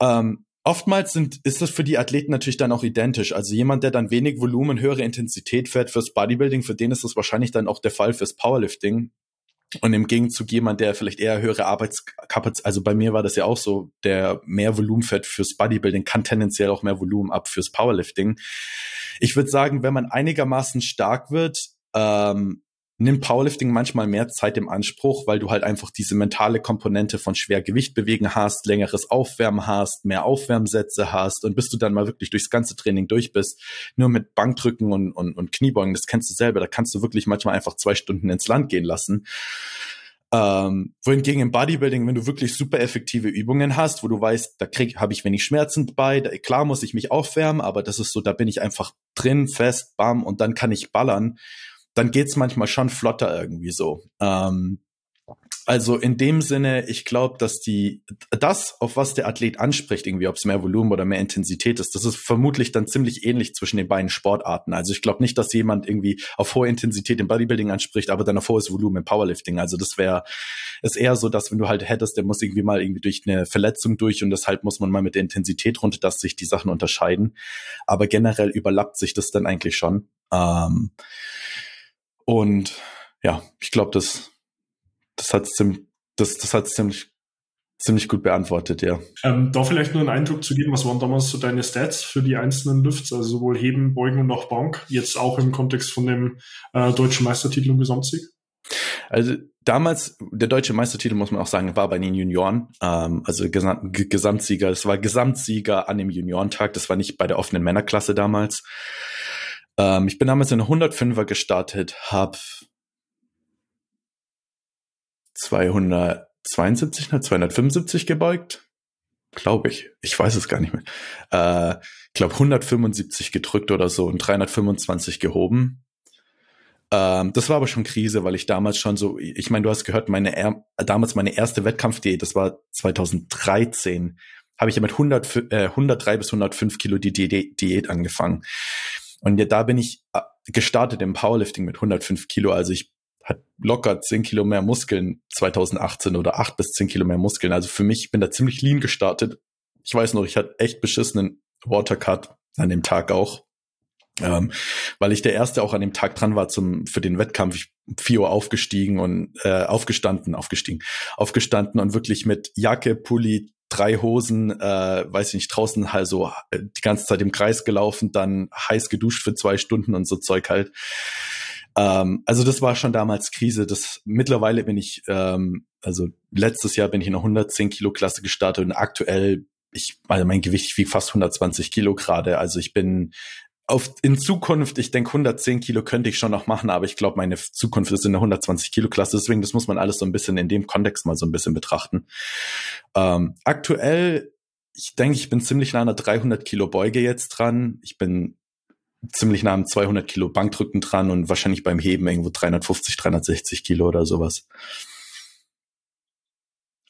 Ähm, oftmals sind, ist das für die Athleten natürlich dann auch identisch. Also jemand, der dann wenig Volumen, höhere Intensität fährt fürs Bodybuilding, für den ist das wahrscheinlich dann auch der Fall fürs Powerlifting. Und im Gegenzug jemand, der vielleicht eher höhere Arbeitskapazität, also bei mir war das ja auch so, der mehr Volumen fährt fürs Bodybuilding, kann tendenziell auch mehr Volumen ab fürs Powerlifting. Ich würde sagen, wenn man einigermaßen stark wird, ähm, nimmt Powerlifting manchmal mehr Zeit im Anspruch, weil du halt einfach diese mentale Komponente von Schwergewicht bewegen hast, längeres Aufwärmen hast, mehr Aufwärmsätze hast und bis du dann mal wirklich durchs ganze Training durch bist, nur mit Bankdrücken und, und, und Kniebeugen, das kennst du selber, da kannst du wirklich manchmal einfach zwei Stunden ins Land gehen lassen. Ähm, wohingegen im Bodybuilding, wenn du wirklich super effektive Übungen hast, wo du weißt, da krieg, habe ich wenig Schmerzen bei, da, klar muss ich mich aufwärmen, aber das ist so, da bin ich einfach drin, fest, bam, und dann kann ich ballern dann geht's manchmal schon flotter irgendwie so. Ähm, also in dem Sinne, ich glaube, dass die das, auf was der Athlet anspricht, irgendwie, ob es mehr Volumen oder mehr Intensität ist, das ist vermutlich dann ziemlich ähnlich zwischen den beiden Sportarten. Also ich glaube nicht, dass jemand irgendwie auf hohe Intensität im Bodybuilding anspricht, aber dann auf hohes Volumen im Powerlifting. Also das wäre ist eher so, dass wenn du halt hättest, der muss irgendwie mal irgendwie durch eine Verletzung durch und deshalb muss man mal mit der Intensität runter, dass sich die Sachen unterscheiden. Aber generell überlappt sich das dann eigentlich schon. Ähm, und ja, ich glaube, das, das hat ziemlich, das, das hat ziemlich, ziemlich gut beantwortet, ja. Ähm, da vielleicht nur einen Eindruck zu geben, was waren damals so deine Stats für die einzelnen Lifts, also sowohl Heben, Beugen und auch Bank, jetzt auch im Kontext von dem äh, deutschen Meistertitel und Gesamtsieg? Also damals, der deutsche Meistertitel, muss man auch sagen, war bei den Junioren, ähm, also Gesam Gesamtsieger, das war Gesamtsieger an dem Juniorentag, das war nicht bei der offenen Männerklasse damals. Ähm, ich bin damals in 105er gestartet, habe 272, 275 gebeugt. Glaube ich. Ich weiß es gar nicht mehr. Äh, ich glaube 175 gedrückt oder so und 325 gehoben. Ähm, das war aber schon Krise, weil ich damals schon so, ich meine, du hast gehört, meine er, damals meine erste Wettkampfdiät, das war 2013, habe ich ja mit 100, äh, 103 bis 105 Kilo die Diät angefangen. Und ja, da bin ich äh, gestartet im Powerlifting mit 105 Kilo. Also ich hatte locker 10 Kilo mehr Muskeln 2018 oder 8 bis 10 Kilo mehr Muskeln. Also für mich, ich bin da ziemlich lean gestartet. Ich weiß noch, ich hatte echt beschissenen Watercut an dem Tag auch. Ähm, weil ich der erste auch an dem Tag dran war zum für den Wettkampf. Ich 4 Uhr aufgestiegen und äh, aufgestanden, aufgestiegen, aufgestanden und wirklich mit Jacke, Pulli, drei Hosen, äh, weiß ich nicht, draußen halt so äh, die ganze Zeit im Kreis gelaufen, dann heiß geduscht für zwei Stunden und so Zeug halt. Ähm, also das war schon damals Krise. Das mittlerweile bin ich, ähm, also letztes Jahr bin ich in der 110 Kilo Klasse gestartet und aktuell ich, also mein Gewicht, ich wiege fast 120 Kilo gerade. Also ich bin auf, in Zukunft, ich denke 110 Kilo könnte ich schon noch machen, aber ich glaube, meine Zukunft ist in der 120 Kilo Klasse. Deswegen, das muss man alles so ein bisschen in dem Kontext mal so ein bisschen betrachten. Ähm, aktuell, ich denke, ich bin ziemlich nah an der 300 Kilo Beuge jetzt dran. Ich bin ziemlich nah am 200 Kilo Bankdrücken dran und wahrscheinlich beim Heben irgendwo 350, 360 Kilo oder sowas.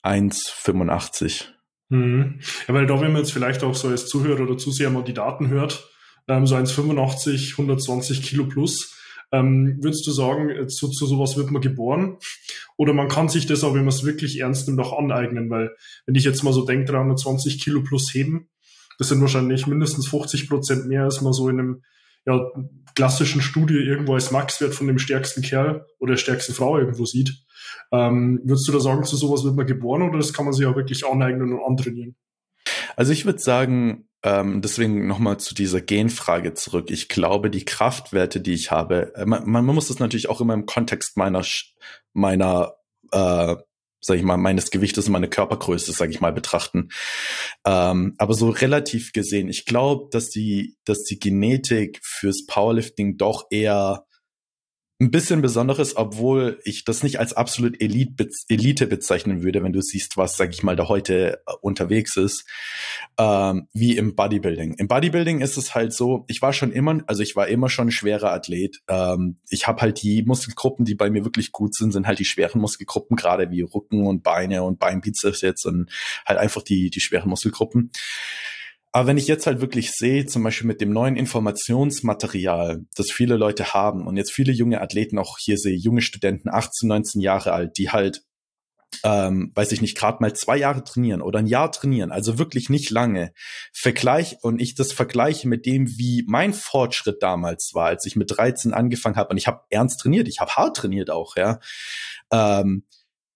1,85. Mhm. Ja, weil da, wenn man jetzt vielleicht auch so als Zuhörer oder Zuseher mal die Daten hört, ähm, so 1,85, 120 Kilo plus. Ähm, würdest du sagen, zu, zu sowas wird man geboren? Oder man kann sich das auch, wenn man es wirklich ernst nimmt, auch aneignen? Weil, wenn ich jetzt mal so denke, 320 Kilo plus heben, das sind wahrscheinlich mindestens 50 Prozent mehr, als man so in einem ja, klassischen Studie irgendwo als Maxwert von dem stärksten Kerl oder der stärksten Frau irgendwo sieht. Ähm, würdest du da sagen, zu sowas wird man geboren oder das kann man sich auch wirklich aneignen und antrainieren? Also ich würde sagen, ähm, deswegen nochmal zu dieser Genfrage zurück. Ich glaube, die Kraftwerte, die ich habe, äh, man, man muss das natürlich auch immer im Kontext meiner, meiner, äh, sag ich mal, meines Gewichtes und meiner Körpergröße, sag ich mal, betrachten. Ähm, aber so relativ gesehen, ich glaube, dass die, dass die Genetik fürs Powerlifting doch eher ein bisschen Besonderes, obwohl ich das nicht als absolut Elite, Elite bezeichnen würde, wenn du siehst, was, sag ich mal, da heute äh, unterwegs ist, ähm, wie im Bodybuilding. Im Bodybuilding ist es halt so, ich war schon immer, also ich war immer schon ein schwerer Athlet. Ähm, ich habe halt die Muskelgruppen, die bei mir wirklich gut sind, sind halt die schweren Muskelgruppen, gerade wie Rücken und Beine und Beinbizeps jetzt und halt einfach die, die schweren Muskelgruppen. Aber wenn ich jetzt halt wirklich sehe, zum Beispiel mit dem neuen Informationsmaterial, das viele Leute haben und jetzt viele junge Athleten auch hier sehe, junge Studenten, 18, 19 Jahre alt, die halt, ähm, weiß ich nicht, gerade mal zwei Jahre trainieren oder ein Jahr trainieren, also wirklich nicht lange, vergleich und ich das vergleiche mit dem, wie mein Fortschritt damals war, als ich mit 13 angefangen habe und ich habe ernst trainiert, ich habe hart trainiert auch, ja. Ähm,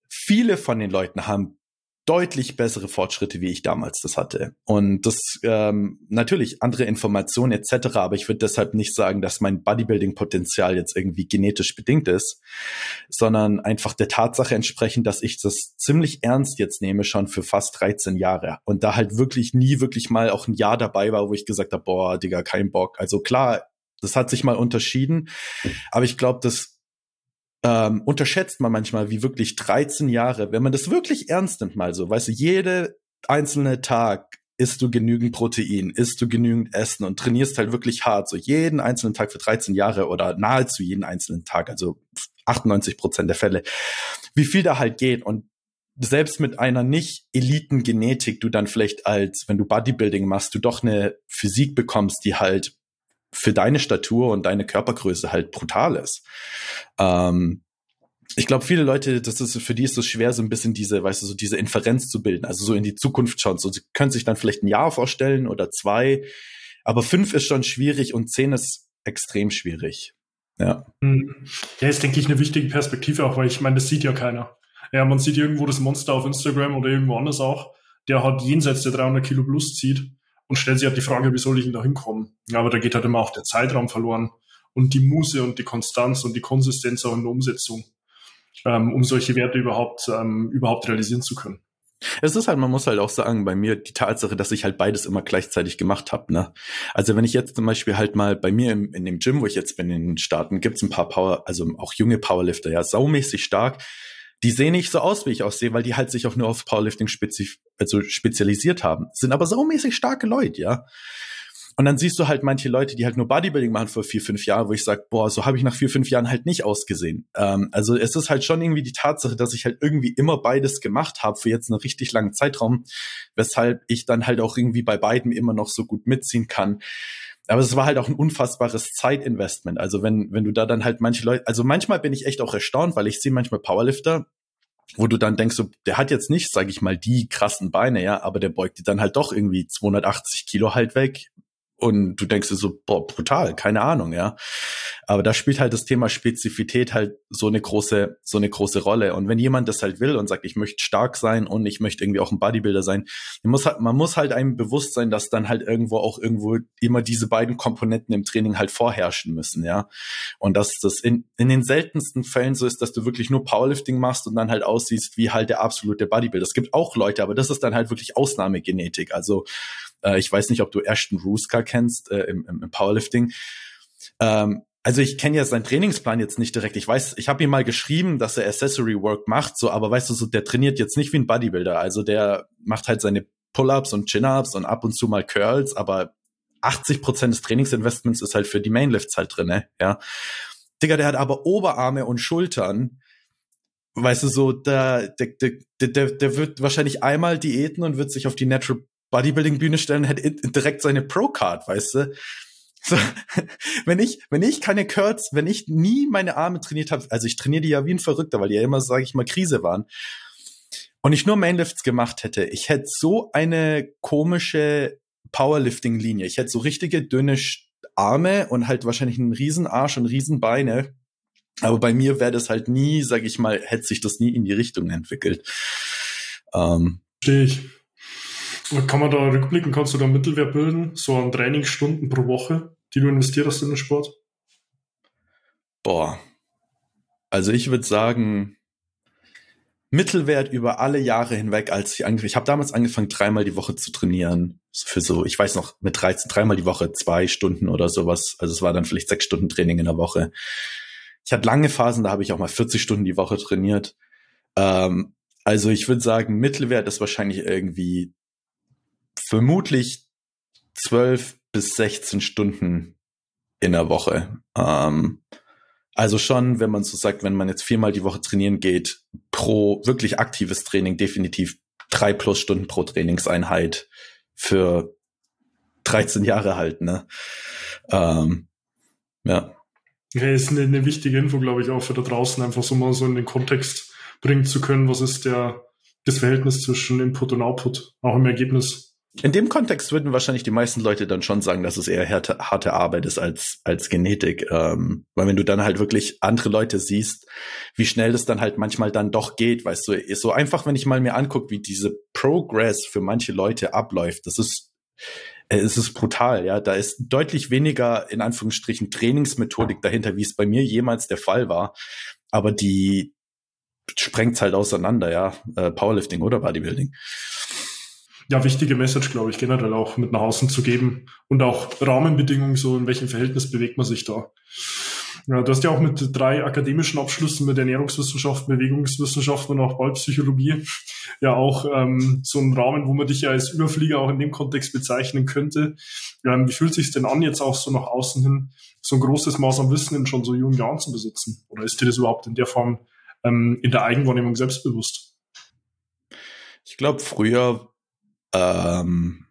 viele von den Leuten haben deutlich bessere Fortschritte, wie ich damals das hatte. Und das ähm, natürlich andere Informationen etc., aber ich würde deshalb nicht sagen, dass mein Bodybuilding-Potenzial jetzt irgendwie genetisch bedingt ist, sondern einfach der Tatsache entsprechend, dass ich das ziemlich ernst jetzt nehme, schon für fast 13 Jahre. Und da halt wirklich nie wirklich mal auch ein Jahr dabei war, wo ich gesagt habe, boah, Digga, kein Bock. Also klar, das hat sich mal unterschieden, aber ich glaube, dass ähm, unterschätzt man manchmal, wie wirklich 13 Jahre, wenn man das wirklich ernst nimmt, mal so, weißt du, jede einzelne Tag isst du genügend Protein, isst du genügend Essen und trainierst halt wirklich hart, so jeden einzelnen Tag für 13 Jahre oder nahezu jeden einzelnen Tag, also 98 Prozent der Fälle, wie viel da halt geht. Und selbst mit einer nicht Elitengenetik du dann vielleicht als, wenn du Bodybuilding machst, du doch eine Physik bekommst, die halt für deine Statur und deine Körpergröße halt brutal ist. Ähm, ich glaube, viele Leute, das ist, für die ist es schwer, so ein bisschen diese, weißt du, so diese Inferenz zu bilden, also so in die Zukunft schauen. So, sie können sich dann vielleicht ein Jahr vorstellen oder zwei, aber fünf ist schon schwierig und zehn ist extrem schwierig. Ja. Hm. Ja, ist, denke ich, eine wichtige Perspektive auch, weil ich meine, das sieht ja keiner. Ja, man sieht irgendwo das Monster auf Instagram oder irgendwo anders auch, der hat jenseits der 300 Kilo plus zieht und stellt sich halt die Frage, wie soll ich denn da hinkommen? Ja, aber da geht halt immer auch der Zeitraum verloren und die Muse und die Konstanz und die Konsistenz auch in der Umsetzung, ähm, um solche Werte überhaupt, ähm, überhaupt realisieren zu können. Es ist halt, man muss halt auch sagen, bei mir die Tatsache, dass ich halt beides immer gleichzeitig gemacht habe. Ne? Also wenn ich jetzt zum Beispiel halt mal bei mir im, in dem Gym, wo ich jetzt bin in den Staaten, gibt's ein paar Power, also auch junge Powerlifter, ja, saumäßig stark, die sehen nicht so aus, wie ich aussehe, weil die halt sich auch nur auf Powerlifting spezif also spezialisiert haben. Sind aber saumäßig starke Leute, ja. Und dann siehst du halt manche Leute, die halt nur Bodybuilding machen vor vier, fünf Jahren, wo ich sage, boah, so habe ich nach vier, fünf Jahren halt nicht ausgesehen. Ähm, also es ist halt schon irgendwie die Tatsache, dass ich halt irgendwie immer beides gemacht habe für jetzt einen richtig langen Zeitraum, weshalb ich dann halt auch irgendwie bei beiden immer noch so gut mitziehen kann. Aber es war halt auch ein unfassbares Zeitinvestment. Also wenn, wenn du da dann halt manche Leute, also manchmal bin ich echt auch erstaunt, weil ich sehe manchmal Powerlifter, wo du dann denkst, so, der hat jetzt nicht, sage ich mal, die krassen Beine, ja, aber der beugt die dann halt doch irgendwie 280 Kilo halt weg und du denkst dir so, boah, brutal, keine Ahnung, ja. Aber da spielt halt das Thema Spezifität halt so eine große, so eine große Rolle. Und wenn jemand das halt will und sagt, ich möchte stark sein und ich möchte irgendwie auch ein Bodybuilder sein, man muss halt, man muss halt einem bewusst sein, dass dann halt irgendwo auch irgendwo immer diese beiden Komponenten im Training halt vorherrschen müssen, ja. Und dass das in, in den seltensten Fällen so ist, dass du wirklich nur Powerlifting machst und dann halt aussiehst wie halt der absolute Bodybuilder. Es gibt auch Leute, aber das ist dann halt wirklich Ausnahmegenetik. Also äh, ich weiß nicht, ob du Ashton Ruska kennst äh, im, im Powerlifting. Ähm, also ich kenne ja seinen Trainingsplan jetzt nicht direkt. Ich weiß, ich habe ihm mal geschrieben, dass er Accessory Work macht, so, aber weißt du, so, der trainiert jetzt nicht wie ein Bodybuilder. Also der macht halt seine Pull-ups und Chin-ups und ab und zu mal Curls, aber 80 Prozent des Trainingsinvestments ist halt für die Mainlifts halt drin, ne? ja. Digga, der hat aber Oberarme und Schultern. Weißt du, so, der, der, der, der, der wird wahrscheinlich einmal diäten und wird sich auf die Natural Bodybuilding-Bühne stellen, hätte direkt seine Pro-Card, weißt du? So, wenn ich, wenn ich keine Curls, wenn ich nie meine Arme trainiert habe, also ich trainiere die ja wie ein Verrückter, weil die ja immer, sage ich mal, Krise waren, und ich nur Mainlifts gemacht hätte, ich hätte so eine komische Powerlifting-Linie. Ich hätte so richtige dünne Arme und halt wahrscheinlich einen riesen Arsch und riesen Beine. Aber bei mir wäre das halt nie, sag ich mal, hätte sich das nie in die Richtung entwickelt. Ähm, Verstehe ich. Kann man da rückblicken, kannst du da Mittelwert bilden, so an Trainingsstunden pro Woche, die du investierst in den Sport? Boah. Also ich würde sagen, Mittelwert über alle Jahre hinweg, als ich angefangen, ich habe damals angefangen, dreimal die Woche zu trainieren. Für so, ich weiß noch, mit 13, dreimal die Woche, zwei Stunden oder sowas. Also es war dann vielleicht sechs Stunden Training in der Woche. Ich hatte lange Phasen, da habe ich auch mal 40 Stunden die Woche trainiert. Ähm, also ich würde sagen, Mittelwert ist wahrscheinlich irgendwie vermutlich 12 bis 16 Stunden in der Woche. Ähm, also schon, wenn man so sagt, wenn man jetzt viermal die Woche trainieren geht, pro wirklich aktives Training definitiv drei plus Stunden pro Trainingseinheit für 13 Jahre halt, ne? Ähm, ja. Ja, ist eine, eine wichtige Info, glaube ich, auch für da draußen, einfach so mal so in den Kontext bringen zu können, was ist der, das Verhältnis zwischen Input und Output, auch im Ergebnis. In dem Kontext würden wahrscheinlich die meisten Leute dann schon sagen, dass es eher harte, harte Arbeit ist als, als Genetik. Ähm, weil wenn du dann halt wirklich andere Leute siehst, wie schnell das dann halt manchmal dann doch geht, weißt du, ist so einfach, wenn ich mal mir angucke, wie diese Progress für manche Leute abläuft, das ist, äh, es ist brutal, ja. Da ist deutlich weniger, in Anführungsstrichen, Trainingsmethodik dahinter, wie es bei mir jemals der Fall war. Aber die sprengt halt auseinander, ja. Äh, Powerlifting oder Bodybuilding ja, wichtige Message, glaube ich, generell auch mit nach außen zu geben und auch Rahmenbedingungen, so in welchem Verhältnis bewegt man sich da. Ja, du hast ja auch mit drei akademischen Abschlüssen mit Ernährungswissenschaften, Bewegungswissenschaften und auch Ballpsychologie ja auch ähm, so einen Rahmen, wo man dich ja als Überflieger auch in dem Kontext bezeichnen könnte. Ähm, wie fühlt sich denn an, jetzt auch so nach außen hin so ein großes Maß an Wissen in schon so jungen Jahren zu besitzen? Oder ist dir das überhaupt in der Form ähm, in der Eigenwahrnehmung selbstbewusst? Ich glaube, früher ähm,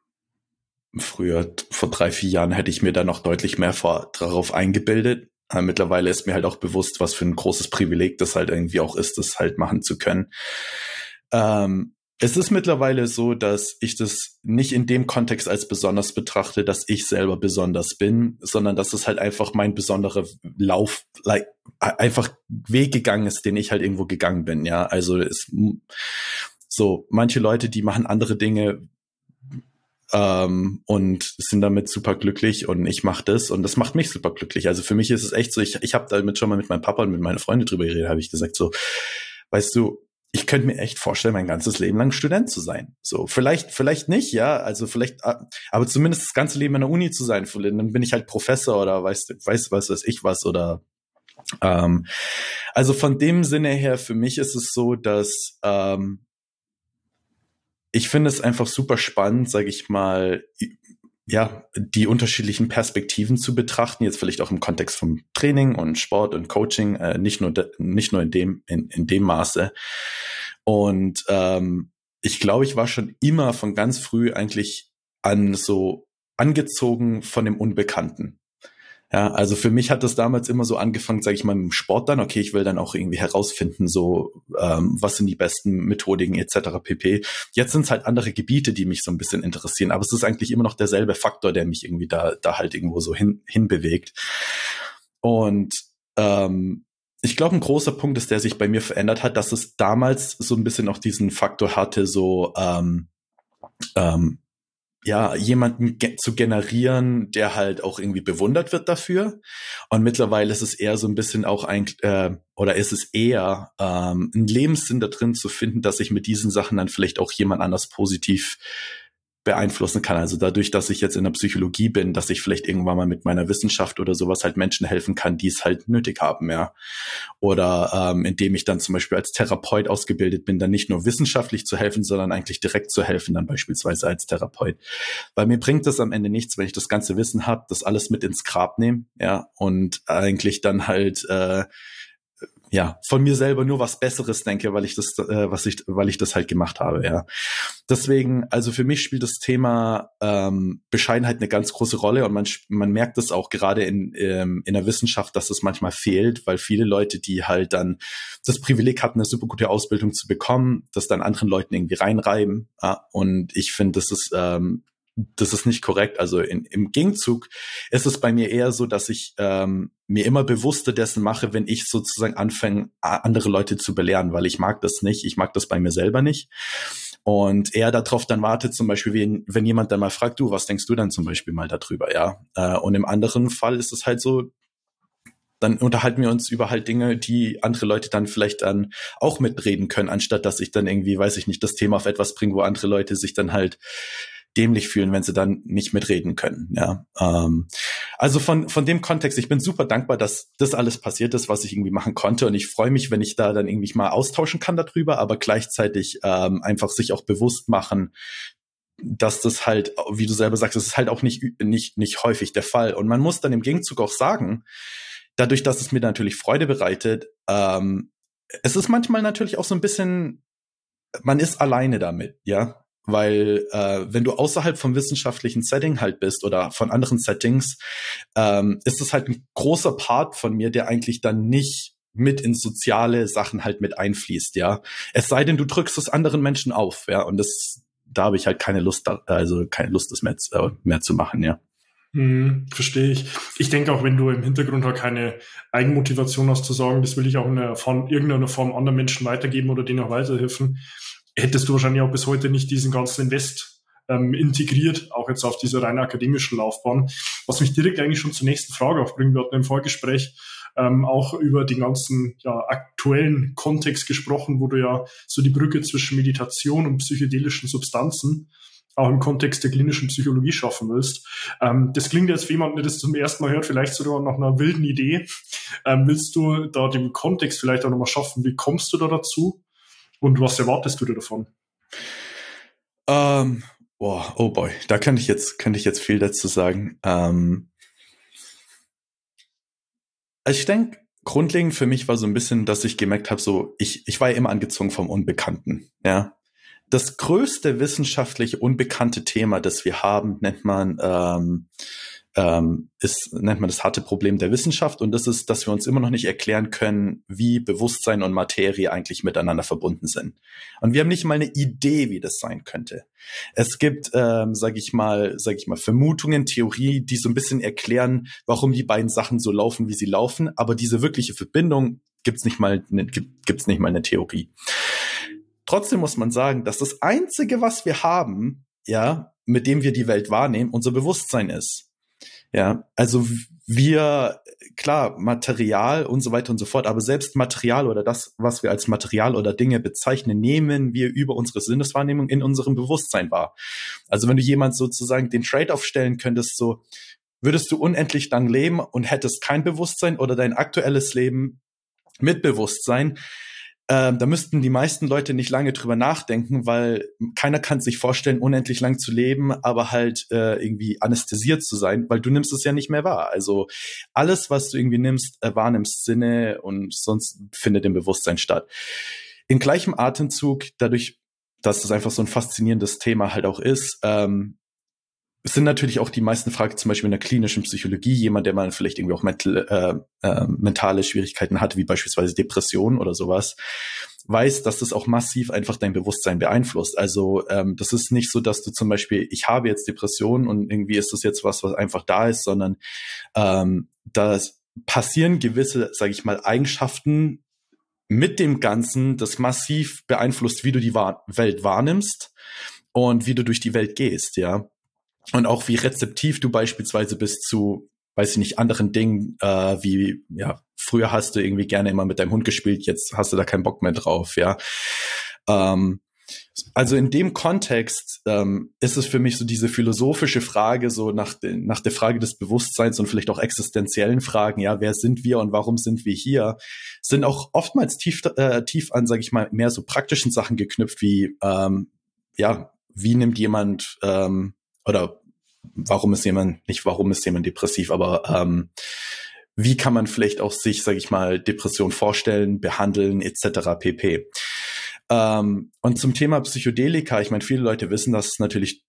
früher, vor drei, vier Jahren, hätte ich mir da noch deutlich mehr vor, darauf eingebildet. Äh, mittlerweile ist mir halt auch bewusst, was für ein großes Privileg das halt irgendwie auch ist, das halt machen zu können. Ähm, es ist mittlerweile so, dass ich das nicht in dem Kontext als besonders betrachte, dass ich selber besonders bin, sondern dass es halt einfach mein besonderer Lauf, like, einfach Weg gegangen ist, den ich halt irgendwo gegangen bin, ja. Also es, so, manche Leute, die machen andere Dinge ähm, und sind damit super glücklich und ich mache das und das macht mich super glücklich. Also für mich ist es echt so, ich, ich habe damit schon mal mit meinem Papa und mit meiner Freundin drüber geredet, habe ich gesagt, so, weißt du, ich könnte mir echt vorstellen, mein ganzes Leben lang Student zu sein. So, vielleicht, vielleicht nicht, ja, also vielleicht, äh, aber zumindest das ganze Leben in der Uni zu sein. Dann bin ich halt Professor oder weißt, weißt was, weiß ich was oder ähm, also von dem Sinne her, für mich ist es so, dass ähm, ich finde es einfach super spannend, sage ich mal, ja, die unterschiedlichen Perspektiven zu betrachten, jetzt vielleicht auch im Kontext vom Training und Sport und Coaching, äh, nicht nur nicht nur in dem in, in dem Maße. Und ähm, ich glaube, ich war schon immer von ganz früh eigentlich an so angezogen von dem Unbekannten. Ja, also für mich hat das damals immer so angefangen, sage ich mal, im Sport dann, okay, ich will dann auch irgendwie herausfinden, so ähm, was sind die besten Methodiken etc. pp. Jetzt sind es halt andere Gebiete, die mich so ein bisschen interessieren, aber es ist eigentlich immer noch derselbe Faktor, der mich irgendwie da, da halt irgendwo so hin, hinbewegt. Und ähm, ich glaube, ein großer Punkt ist, der sich bei mir verändert hat, dass es damals so ein bisschen auch diesen Faktor hatte, so ähm, ähm, ja, jemanden ge zu generieren, der halt auch irgendwie bewundert wird dafür. Und mittlerweile ist es eher so ein bisschen auch ein, äh, oder ist es eher ähm, ein Lebenssinn da drin zu finden, dass ich mit diesen Sachen dann vielleicht auch jemand anders positiv beeinflussen kann. Also dadurch, dass ich jetzt in der Psychologie bin, dass ich vielleicht irgendwann mal mit meiner Wissenschaft oder sowas halt Menschen helfen kann, die es halt nötig haben, ja. Oder ähm, indem ich dann zum Beispiel als Therapeut ausgebildet bin, dann nicht nur wissenschaftlich zu helfen, sondern eigentlich direkt zu helfen, dann beispielsweise als Therapeut. Weil mir bringt das am Ende nichts, wenn ich das ganze Wissen habe, das alles mit ins Grab nehme, ja, und eigentlich dann halt äh, ja, von mir selber nur was Besseres denke, weil ich das, äh, was ich, weil ich das halt gemacht habe, ja. Deswegen, also für mich spielt das Thema ähm, Bescheidenheit eine ganz große Rolle und man, man merkt das auch gerade in, ähm, in der Wissenschaft, dass das manchmal fehlt, weil viele Leute, die halt dann das Privileg hatten, eine super gute Ausbildung zu bekommen, das dann anderen Leuten irgendwie reinreiben. Ja? Und ich finde, das ist ähm, das ist nicht korrekt. Also in, im Gegenzug ist es bei mir eher so, dass ich ähm, mir immer bewusster dessen mache, wenn ich sozusagen anfange, andere Leute zu belehren, weil ich mag das nicht. Ich mag das bei mir selber nicht. Und er darauf dann wartet, zum Beispiel, wenn, wenn jemand dann mal fragt, du, was denkst du dann zum Beispiel mal darüber, ja? Äh, und im anderen Fall ist es halt so, dann unterhalten wir uns über halt Dinge, die andere Leute dann vielleicht dann auch mitreden können, anstatt dass ich dann irgendwie, weiß ich nicht, das Thema auf etwas bringe, wo andere Leute sich dann halt dämlich fühlen, wenn sie dann nicht mitreden können. Ja, ähm, also von von dem Kontext, ich bin super dankbar, dass das alles passiert ist, was ich irgendwie machen konnte, und ich freue mich, wenn ich da dann irgendwie mal austauschen kann darüber, aber gleichzeitig ähm, einfach sich auch bewusst machen, dass das halt, wie du selber sagst, das ist halt auch nicht nicht nicht häufig der Fall. Und man muss dann im Gegenzug auch sagen, dadurch, dass es mir natürlich Freude bereitet, ähm, es ist manchmal natürlich auch so ein bisschen man ist alleine damit, ja. Weil äh, wenn du außerhalb vom wissenschaftlichen Setting halt bist oder von anderen Settings, ähm, ist es halt ein großer Part von mir, der eigentlich dann nicht mit in soziale Sachen halt mit einfließt, ja. Es sei denn, du drückst es anderen Menschen auf, ja. Und das, da habe ich halt keine Lust, also keine Lust, das mehr, äh, mehr zu machen, ja. Hm, verstehe ich. Ich denke auch, wenn du im Hintergrund halt keine Eigenmotivation hast zu sagen, das will ich auch in einer Form, irgendeiner Form anderen Menschen weitergeben oder denen auch weiterhelfen, hättest du wahrscheinlich auch bis heute nicht diesen ganzen Invest ähm, integriert, auch jetzt auf dieser rein akademischen Laufbahn. Was mich direkt eigentlich schon zur nächsten Frage aufbringt. Wir hatten im Vorgespräch ähm, auch über den ganzen ja, aktuellen Kontext gesprochen, wo du ja so die Brücke zwischen Meditation und psychedelischen Substanzen auch im Kontext der klinischen Psychologie schaffen willst. Ähm, das klingt jetzt für jemanden, der das zum ersten Mal hört, vielleicht sogar nach einer wilden Idee. Ähm, willst du da den Kontext vielleicht auch nochmal schaffen? Wie kommst du da dazu? Und was erwartest du dir davon? Ähm, boah, oh boy, da kann ich jetzt, kann ich jetzt viel dazu sagen. Ähm, also ich denke, grundlegend für mich war so ein bisschen, dass ich gemerkt habe, so ich, ich war ja immer angezogen vom Unbekannten. Ja, das größte wissenschaftlich unbekannte Thema, das wir haben, nennt man ähm, ähm, ist, nennt man das harte Problem der Wissenschaft und das ist, dass wir uns immer noch nicht erklären können, wie Bewusstsein und Materie eigentlich miteinander verbunden sind. Und wir haben nicht mal eine Idee, wie das sein könnte. Es gibt, ähm, sage ich mal, sage ich mal, Vermutungen, Theorie, die so ein bisschen erklären, warum die beiden Sachen so laufen, wie sie laufen, aber diese wirkliche Verbindung gibt's nicht mal, ne, gibt, gibt's nicht mal eine Theorie. Trotzdem muss man sagen, dass das einzige, was wir haben, ja, mit dem wir die Welt wahrnehmen, unser Bewusstsein ist. Ja, also wir, klar, Material und so weiter und so fort, aber selbst Material oder das, was wir als Material oder Dinge bezeichnen, nehmen wir über unsere Sinneswahrnehmung in unserem Bewusstsein wahr. Also wenn du jemand sozusagen den Trade-off stellen könntest, so, würdest du unendlich lang leben und hättest kein Bewusstsein oder dein aktuelles Leben mit Bewusstsein, ähm, da müssten die meisten Leute nicht lange drüber nachdenken, weil keiner kann sich vorstellen, unendlich lang zu leben, aber halt äh, irgendwie anästhesiert zu sein, weil du nimmst es ja nicht mehr wahr. Also alles, was du irgendwie nimmst, äh, wahrnimmst Sinne und sonst findet im Bewusstsein statt. In gleichem Atemzug, dadurch, dass das einfach so ein faszinierendes Thema halt auch ist, ähm, es sind natürlich auch die meisten Fragen, zum Beispiel in der klinischen Psychologie, jemand, der mal vielleicht irgendwie auch mental, äh, äh, mentale Schwierigkeiten hat, wie beispielsweise Depressionen oder sowas, weiß, dass das auch massiv einfach dein Bewusstsein beeinflusst. Also ähm, das ist nicht so, dass du zum Beispiel, ich habe jetzt Depressionen und irgendwie ist das jetzt was, was einfach da ist, sondern ähm, das passieren gewisse, sage ich mal, Eigenschaften mit dem Ganzen, das massiv beeinflusst, wie du die Welt wahrnimmst und wie du durch die Welt gehst, ja und auch wie rezeptiv du beispielsweise bist zu, weiß ich nicht, anderen Dingen, äh, wie, ja, früher hast du irgendwie gerne immer mit deinem Hund gespielt, jetzt hast du da keinen Bock mehr drauf, ja. Ähm, also in dem Kontext ähm, ist es für mich so diese philosophische Frage, so nach, de, nach der Frage des Bewusstseins und vielleicht auch existenziellen Fragen, ja, wer sind wir und warum sind wir hier, sind auch oftmals tief, äh, tief an, sage ich mal, mehr so praktischen Sachen geknüpft, wie, ähm, ja, wie nimmt jemand ähm, oder warum ist jemand, nicht warum ist jemand depressiv, aber ähm, wie kann man vielleicht auch sich, sage ich mal, Depression vorstellen, behandeln etc. pp. Ähm, und zum Thema Psychedelika, ich meine, viele Leute wissen, dass natürlich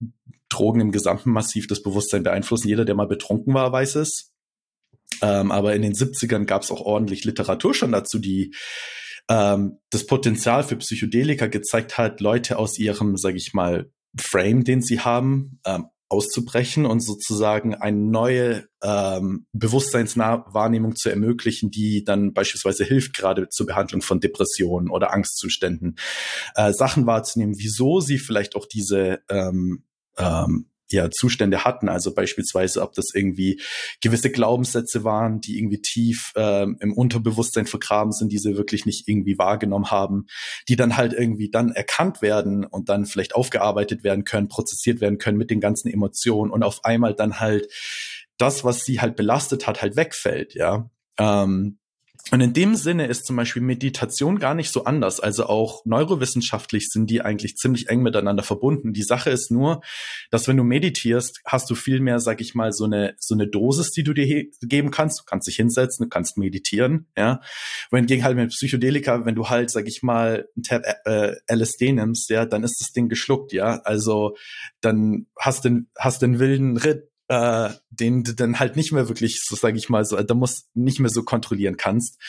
Drogen im gesamten Massiv das Bewusstsein beeinflussen. Jeder, der mal betrunken war, weiß es. Ähm, aber in den 70ern gab es auch ordentlich Literatur schon dazu, die ähm, das Potenzial für Psychedelika gezeigt hat, Leute aus ihrem, sage ich mal, Frame, den sie haben, ähm, auszubrechen und sozusagen eine neue ähm, Bewusstseinswahrnehmung zu ermöglichen, die dann beispielsweise hilft, gerade zur Behandlung von Depressionen oder Angstzuständen, äh, Sachen wahrzunehmen, wieso sie vielleicht auch diese ähm, ähm, ja, Zustände hatten. Also beispielsweise, ob das irgendwie gewisse Glaubenssätze waren, die irgendwie tief ähm, im Unterbewusstsein vergraben sind, die sie wirklich nicht irgendwie wahrgenommen haben, die dann halt irgendwie dann erkannt werden und dann vielleicht aufgearbeitet werden können, prozessiert werden können mit den ganzen Emotionen und auf einmal dann halt das, was sie halt belastet hat, halt wegfällt, ja. Ähm, und in dem Sinne ist zum Beispiel Meditation gar nicht so anders. Also auch neurowissenschaftlich sind die eigentlich ziemlich eng miteinander verbunden. Die Sache ist nur, dass wenn du meditierst, hast du viel mehr, sag ich mal, so eine, so eine Dosis, die du dir geben kannst. Du kannst dich hinsetzen, du kannst meditieren, ja. Wohingegen halt mit Psychedelika, wenn du halt, sag ich mal, ein Tab äh, LSD nimmst, ja, dann ist das Ding geschluckt, ja. Also dann hast du hast den wilden Ritt äh, den du dann halt nicht mehr wirklich, so sage ich mal, so, da musst nicht mehr so kontrollieren kannst.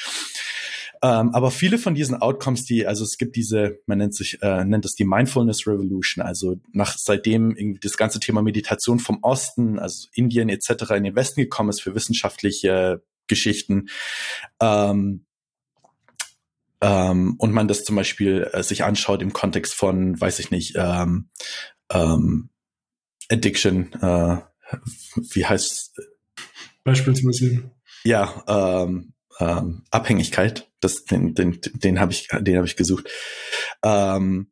Ähm, aber viele von diesen Outcomes, die, also es gibt diese, man nennt sich, äh, nennt es die Mindfulness Revolution, also nach seitdem irgendwie das ganze Thema Meditation vom Osten, also Indien etc. in den Westen gekommen ist für wissenschaftliche Geschichten. Ähm, ähm, und man das zum Beispiel äh, sich anschaut im Kontext von, weiß ich nicht, ähm, ähm, Addiction, äh, wie heißt beispielsweise ja ähm, ähm, Abhängigkeit. Das den den den habe ich den habe ich gesucht. Ähm,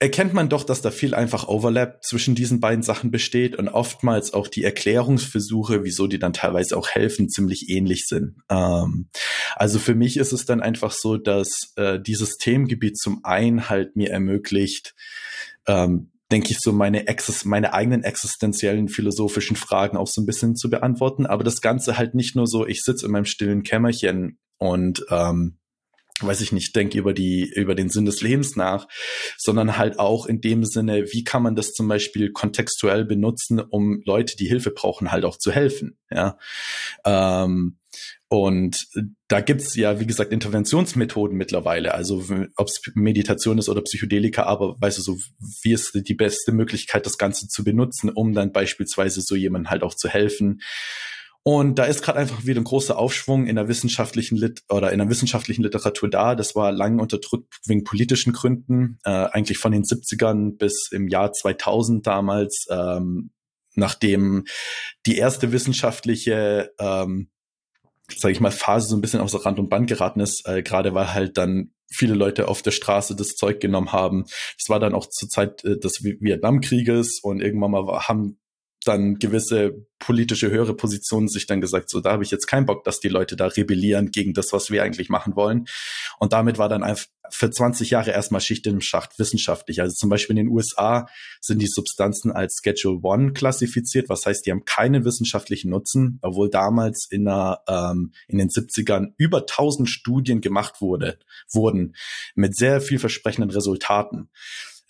erkennt man doch, dass da viel einfach Overlap zwischen diesen beiden Sachen besteht und oftmals auch die Erklärungsversuche, wieso die dann teilweise auch helfen, ziemlich ähnlich sind. Ähm, also für mich ist es dann einfach so, dass äh, dieses Themengebiet zum einen halt mir ermöglicht, ähm, denke ich, so meine, Exis, meine eigenen existenziellen philosophischen Fragen auch so ein bisschen zu beantworten. Aber das Ganze halt nicht nur so, ich sitze in meinem stillen Kämmerchen und ähm, weiß ich nicht, denke über die, über den Sinn des Lebens nach, sondern halt auch in dem Sinne, wie kann man das zum Beispiel kontextuell benutzen, um Leute, die Hilfe brauchen, halt auch zu helfen. Ja. Ähm, und da gibt's ja, wie gesagt, Interventionsmethoden mittlerweile. Also ob es Meditation ist oder Psychedelika, aber weißt du so, wie ist die beste Möglichkeit, das Ganze zu benutzen, um dann beispielsweise so jemandem halt auch zu helfen. Und da ist gerade einfach wieder ein großer Aufschwung in der wissenschaftlichen Lit oder in der wissenschaftlichen Literatur da. Das war lange unterdrückt wegen politischen Gründen, äh, eigentlich von den 70ern bis im Jahr 2000 damals, ähm, nachdem die erste wissenschaftliche ähm, sage ich mal, Phase so ein bisschen außer Rand und Band geraten ist, äh, gerade weil halt dann viele Leute auf der Straße das Zeug genommen haben. Das war dann auch zur Zeit äh, des Vietnamkrieges und irgendwann mal haben dann gewisse politische höhere Positionen sich dann gesagt, so da habe ich jetzt keinen Bock, dass die Leute da rebellieren gegen das, was wir eigentlich machen wollen. Und damit war dann einfach für 20 Jahre erstmal Schicht im Schacht wissenschaftlich. Also zum Beispiel in den USA sind die Substanzen als Schedule One klassifiziert, was heißt, die haben keinen wissenschaftlichen Nutzen, obwohl damals in, der, ähm, in den 70ern über 1000 Studien gemacht wurde, wurden mit sehr vielversprechenden Resultaten.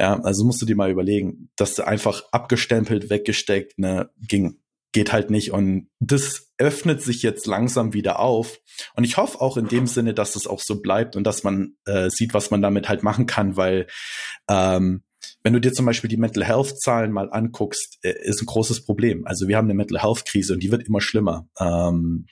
Ja, also musst du dir mal überlegen, dass du einfach abgestempelt, weggesteckt, ne, ging, geht halt nicht. Und das öffnet sich jetzt langsam wieder auf. Und ich hoffe auch in dem Sinne, dass das auch so bleibt und dass man äh, sieht, was man damit halt machen kann, weil ähm, wenn du dir zum Beispiel die Mental Health Zahlen mal anguckst, äh, ist ein großes Problem. Also wir haben eine Mental Health Krise und die wird immer schlimmer. Ähm,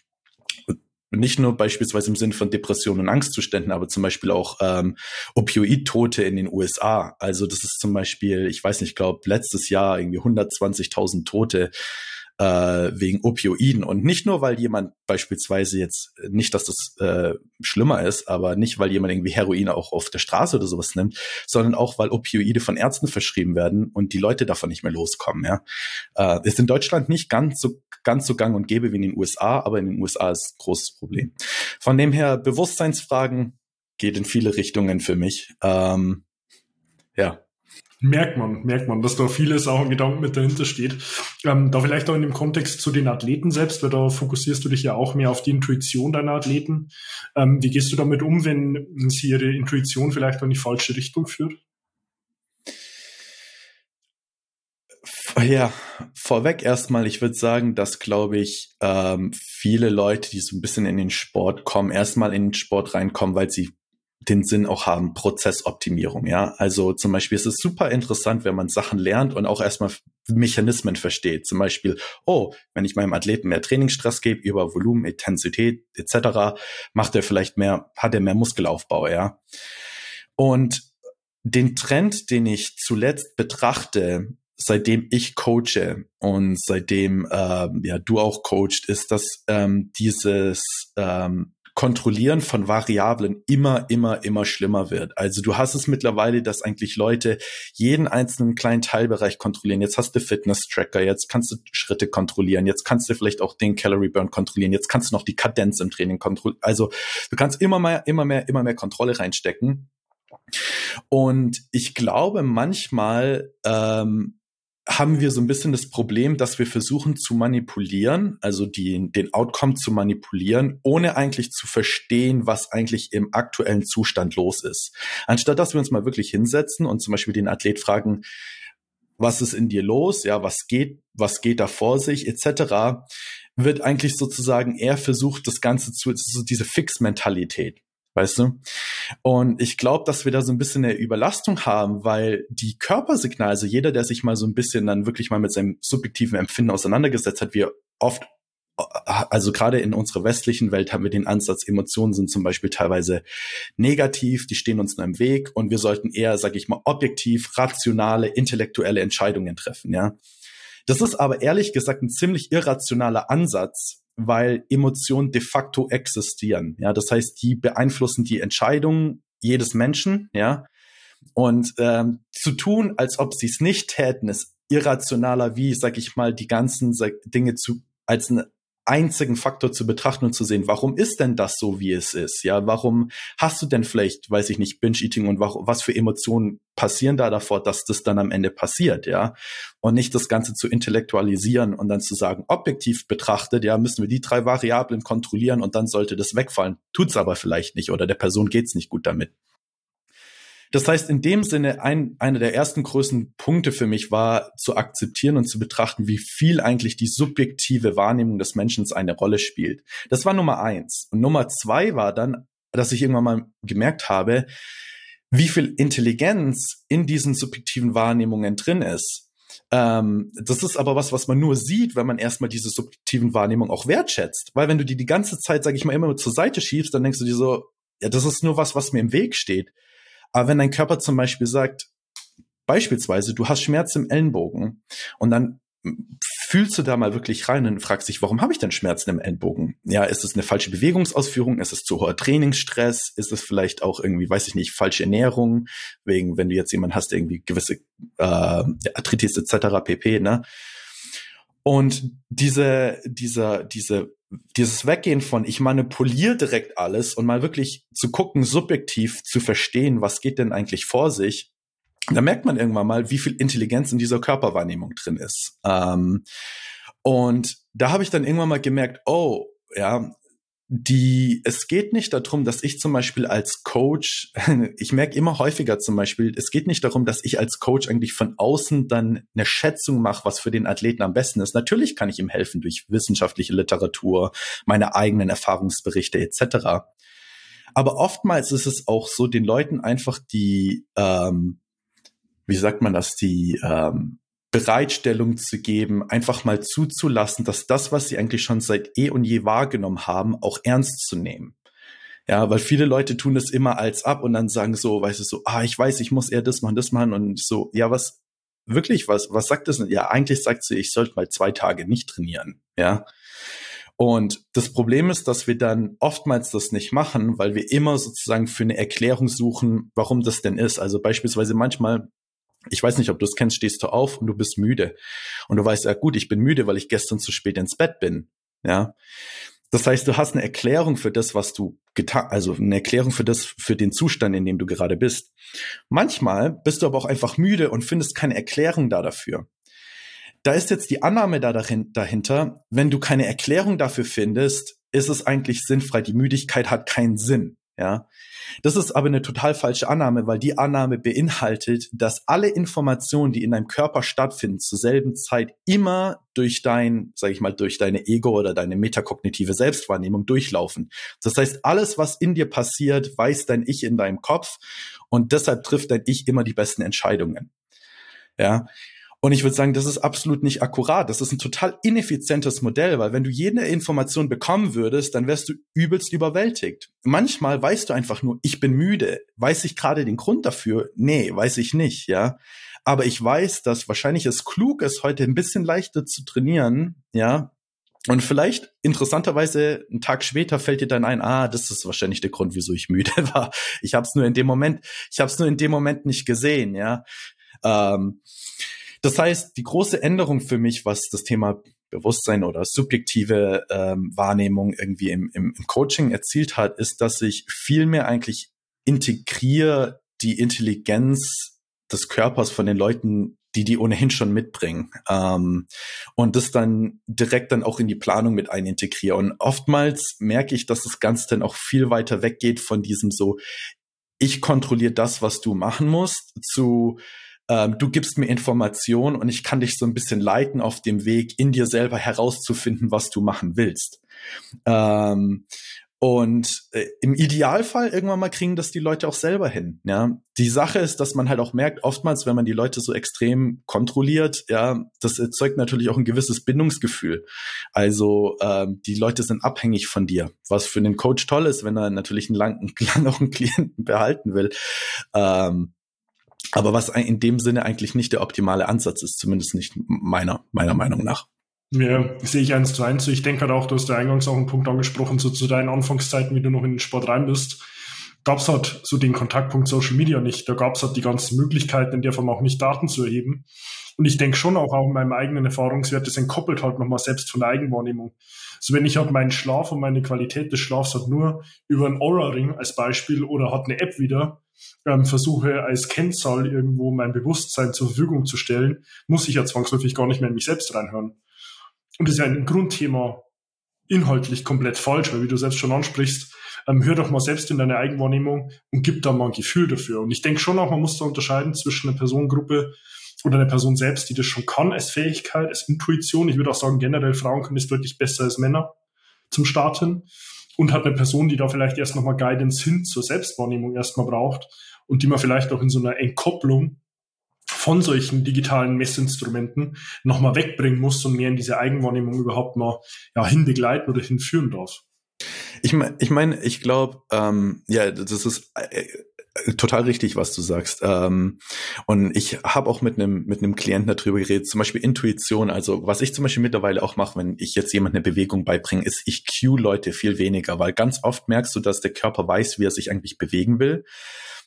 nicht nur beispielsweise im Sinne von Depressionen und Angstzuständen, aber zum Beispiel auch ähm, Opioid-Tote in den USA. Also das ist zum Beispiel, ich weiß nicht, ich glaube letztes Jahr irgendwie 120.000 Tote äh, wegen Opioiden. Und nicht nur, weil jemand beispielsweise jetzt, nicht, dass das äh, schlimmer ist, aber nicht, weil jemand irgendwie Heroin auch auf der Straße oder sowas nimmt, sondern auch, weil Opioide von Ärzten verschrieben werden und die Leute davon nicht mehr loskommen. Ja, äh, ist in Deutschland nicht ganz so ganz so gang und gäbe wie in den USA, aber in den USA ist ein großes Problem. Von dem her Bewusstseinsfragen geht in viele Richtungen für mich. Ähm, ja, Merkt man, merkt man, dass da vieles auch ein Gedanken mit dahinter steht. Ähm, da vielleicht auch in dem Kontext zu den Athleten selbst, weil da fokussierst du dich ja auch mehr auf die Intuition deiner Athleten. Ähm, wie gehst du damit um, wenn sie ihre Intuition vielleicht in die falsche Richtung führt? Ja, vorweg erstmal, ich würde sagen, dass, glaube ich, ähm, viele Leute, die so ein bisschen in den Sport kommen, erstmal in den Sport reinkommen, weil sie den Sinn auch haben, Prozessoptimierung, ja. Also zum Beispiel ist es super interessant, wenn man Sachen lernt und auch erstmal Mechanismen versteht. Zum Beispiel, oh, wenn ich meinem Athleten mehr Trainingsstress gebe über Volumen, Intensität etc., macht er vielleicht mehr, hat er mehr Muskelaufbau, ja. Und den Trend, den ich zuletzt betrachte, seitdem ich coache und seitdem äh, ja du auch coacht, ist, dass ähm, dieses ähm, Kontrollieren von Variablen immer, immer, immer schlimmer wird. Also du hast es mittlerweile, dass eigentlich Leute jeden einzelnen kleinen Teilbereich kontrollieren. Jetzt hast du Fitness-Tracker, jetzt kannst du Schritte kontrollieren, jetzt kannst du vielleicht auch den Calorie Burn kontrollieren, jetzt kannst du noch die Kadenz im Training kontrollieren. Also du kannst immer mehr, immer mehr, immer mehr Kontrolle reinstecken. Und ich glaube manchmal, ähm, haben wir so ein bisschen das Problem, dass wir versuchen zu manipulieren, also die, den Outcome zu manipulieren, ohne eigentlich zu verstehen, was eigentlich im aktuellen Zustand los ist. Anstatt dass wir uns mal wirklich hinsetzen und zum Beispiel den Athlet fragen, was ist in dir los, ja, was geht, was geht da vor sich, etc., wird eigentlich sozusagen eher versucht, das Ganze zu, so diese Fix-Mentalität weißt du? Und ich glaube, dass wir da so ein bisschen eine Überlastung haben, weil die Körpersignale, also jeder, der sich mal so ein bisschen dann wirklich mal mit seinem subjektiven Empfinden auseinandergesetzt hat, wir oft also gerade in unserer westlichen Welt haben wir den Ansatz, Emotionen sind zum Beispiel teilweise negativ, die stehen uns nur im Weg und wir sollten eher, sage ich mal, objektiv, rationale, intellektuelle Entscheidungen treffen, ja. Das ist aber ehrlich gesagt ein ziemlich irrationaler Ansatz, weil Emotionen de facto existieren. Ja, das heißt, die beeinflussen die Entscheidungen jedes Menschen. Ja, und ähm, zu tun, als ob sie es nicht täten, ist irrationaler, wie sag ich mal, die ganzen Dinge zu als eine einzigen Faktor zu betrachten und zu sehen, warum ist denn das so, wie es ist? Ja, warum hast du denn vielleicht, weiß ich nicht, Binge-Eating und was für Emotionen passieren da davor, dass das dann am Ende passiert, ja? Und nicht das Ganze zu intellektualisieren und dann zu sagen, objektiv betrachtet, ja, müssen wir die drei Variablen kontrollieren und dann sollte das wegfallen. Tut's aber vielleicht nicht oder der Person geht's nicht gut damit. Das heißt, in dem Sinne, ein, einer der ersten größten Punkte für mich war zu akzeptieren und zu betrachten, wie viel eigentlich die subjektive Wahrnehmung des Menschen eine Rolle spielt. Das war Nummer eins. Und Nummer zwei war dann, dass ich irgendwann mal gemerkt habe, wie viel Intelligenz in diesen subjektiven Wahrnehmungen drin ist. Ähm, das ist aber was, was man nur sieht, wenn man erstmal diese subjektiven Wahrnehmungen auch wertschätzt. Weil wenn du die die ganze Zeit, sage ich mal, immer zur Seite schiebst, dann denkst du dir so, ja, das ist nur was, was mir im Weg steht. Aber wenn dein Körper zum Beispiel sagt, beispielsweise, du hast Schmerz im Ellenbogen und dann fühlst du da mal wirklich rein und fragst dich, warum habe ich denn Schmerzen im Ellenbogen? Ja, ist es eine falsche Bewegungsausführung? Ist es zu hoher Trainingsstress? Ist es vielleicht auch irgendwie, weiß ich nicht, falsche Ernährung? Wegen, wenn du jetzt jemanden hast, der irgendwie gewisse äh, Arthritis etc. pp. Ne? Und diese, dieser, diese dieses Weggehen von ich manipuliere direkt alles und mal wirklich zu gucken, subjektiv zu verstehen, was geht denn eigentlich vor sich, da merkt man irgendwann mal, wie viel Intelligenz in dieser Körperwahrnehmung drin ist. Ähm, und da habe ich dann irgendwann mal gemerkt, oh, ja, die, es geht nicht darum, dass ich zum Beispiel als Coach, ich merke immer häufiger zum Beispiel, es geht nicht darum, dass ich als Coach eigentlich von außen dann eine Schätzung mache, was für den Athleten am besten ist. Natürlich kann ich ihm helfen durch wissenschaftliche Literatur, meine eigenen Erfahrungsberichte etc. Aber oftmals ist es auch so, den Leuten einfach die, ähm, wie sagt man das, die ähm, Bereitstellung zu geben, einfach mal zuzulassen, dass das, was sie eigentlich schon seit eh und je wahrgenommen haben, auch ernst zu nehmen. Ja, weil viele Leute tun das immer als ab und dann sagen so, weißt du, so, ah, ich weiß, ich muss eher das machen, das machen und so, ja, was, wirklich, was, was sagt das? Ja, eigentlich sagt sie, ich sollte mal zwei Tage nicht trainieren, ja. Und das Problem ist, dass wir dann oftmals das nicht machen, weil wir immer sozusagen für eine Erklärung suchen, warum das denn ist. Also beispielsweise manchmal ich weiß nicht, ob du es kennst, stehst du auf und du bist müde. Und du weißt, ja gut, ich bin müde, weil ich gestern zu spät ins Bett bin. Ja. Das heißt, du hast eine Erklärung für das, was du getan, also eine Erklärung für das, für den Zustand, in dem du gerade bist. Manchmal bist du aber auch einfach müde und findest keine Erklärung da dafür. Da ist jetzt die Annahme da dahinter, wenn du keine Erklärung dafür findest, ist es eigentlich sinnfrei. Die Müdigkeit hat keinen Sinn. Ja. Das ist aber eine total falsche Annahme, weil die Annahme beinhaltet, dass alle Informationen, die in deinem Körper stattfinden, zur selben Zeit immer durch dein, sag ich mal, durch deine Ego oder deine metakognitive Selbstwahrnehmung durchlaufen. Das heißt, alles, was in dir passiert, weiß dein Ich in deinem Kopf und deshalb trifft dein Ich immer die besten Entscheidungen. Ja. Und ich würde sagen, das ist absolut nicht akkurat. Das ist ein total ineffizientes Modell, weil wenn du jede Information bekommen würdest, dann wärst du übelst überwältigt. Manchmal weißt du einfach nur, ich bin müde. Weiß ich gerade den Grund dafür? Nee, weiß ich nicht, ja. Aber ich weiß, dass wahrscheinlich es klug ist, heute ein bisschen leichter zu trainieren, ja. Und vielleicht interessanterweise einen Tag später fällt dir dann ein, ah, das ist wahrscheinlich der Grund, wieso ich müde war. Ich habe es nur in dem Moment, ich habe es nur in dem Moment nicht gesehen, ja. Ähm, das heißt, die große Änderung für mich, was das Thema Bewusstsein oder subjektive ähm, Wahrnehmung irgendwie im, im, im Coaching erzielt hat, ist, dass ich viel mehr eigentlich integriere die Intelligenz des Körpers von den Leuten, die die ohnehin schon mitbringen ähm, und das dann direkt dann auch in die Planung mit einintegriere. Und oftmals merke ich, dass das Ganze dann auch viel weiter weggeht von diesem so, ich kontrolliere das, was du machen musst, zu ähm, du gibst mir Informationen und ich kann dich so ein bisschen leiten auf dem Weg, in dir selber herauszufinden, was du machen willst. Ähm, und äh, im Idealfall irgendwann mal kriegen das die Leute auch selber hin. Ja, die Sache ist, dass man halt auch merkt, oftmals, wenn man die Leute so extrem kontrolliert, ja, das erzeugt natürlich auch ein gewisses Bindungsgefühl. Also ähm, die Leute sind abhängig von dir, was für einen Coach toll ist, wenn er natürlich einen langen, lang auch einen Klienten behalten will. Ähm, aber was in dem Sinne eigentlich nicht der optimale Ansatz ist, zumindest nicht meiner, meiner Meinung nach. Ja, sehe ich eins zu eins. Ich denke halt auch, du hast ja eingangs auch einen Punkt angesprochen, so zu deinen Anfangszeiten, wie du noch in den Sport rein bist, gab es halt so den Kontaktpunkt Social Media nicht. Da gab es halt die ganzen Möglichkeiten, in der Form auch nicht Daten zu erheben. Und ich denke schon auch, auch in meinem eigenen Erfahrungswert, das entkoppelt halt nochmal selbst von der Eigenwahrnehmung. So wenn ich halt meinen Schlaf und meine Qualität des Schlafs halt nur über einen Aura-Ring als Beispiel oder hat eine App wieder, ähm, versuche als Kennzahl irgendwo mein Bewusstsein zur Verfügung zu stellen, muss ich ja zwangsläufig gar nicht mehr in mich selbst reinhören. Und das ist ja ein Grundthema inhaltlich komplett falsch, weil wie du selbst schon ansprichst, ähm, hör doch mal selbst in deine Eigenwahrnehmung und gib da mal ein Gefühl dafür. Und ich denke schon auch, man muss da unterscheiden zwischen einer Personengruppe oder einer Person selbst, die das schon kann als Fähigkeit, als Intuition. Ich würde auch sagen, generell Frauen können das deutlich besser als Männer zum Starten und hat eine Person, die da vielleicht erst nochmal Guidance hin zur Selbstwahrnehmung erstmal braucht und die man vielleicht auch in so einer Entkopplung von solchen digitalen Messinstrumenten nochmal wegbringen muss und mehr in diese Eigenwahrnehmung überhaupt mal ja, hinbegleiten oder hinführen darf. Ich meine, ich, mein, ich glaube, ähm, ja, das ist äh, total richtig, was du sagst. Ähm, und ich habe auch mit einem mit einem Klienten darüber geredet, zum Beispiel Intuition. Also was ich zum Beispiel mittlerweile auch mache, wenn ich jetzt jemand eine Bewegung beibringe, ist, ich cue Leute viel weniger, weil ganz oft merkst du, dass der Körper weiß, wie er sich eigentlich bewegen will.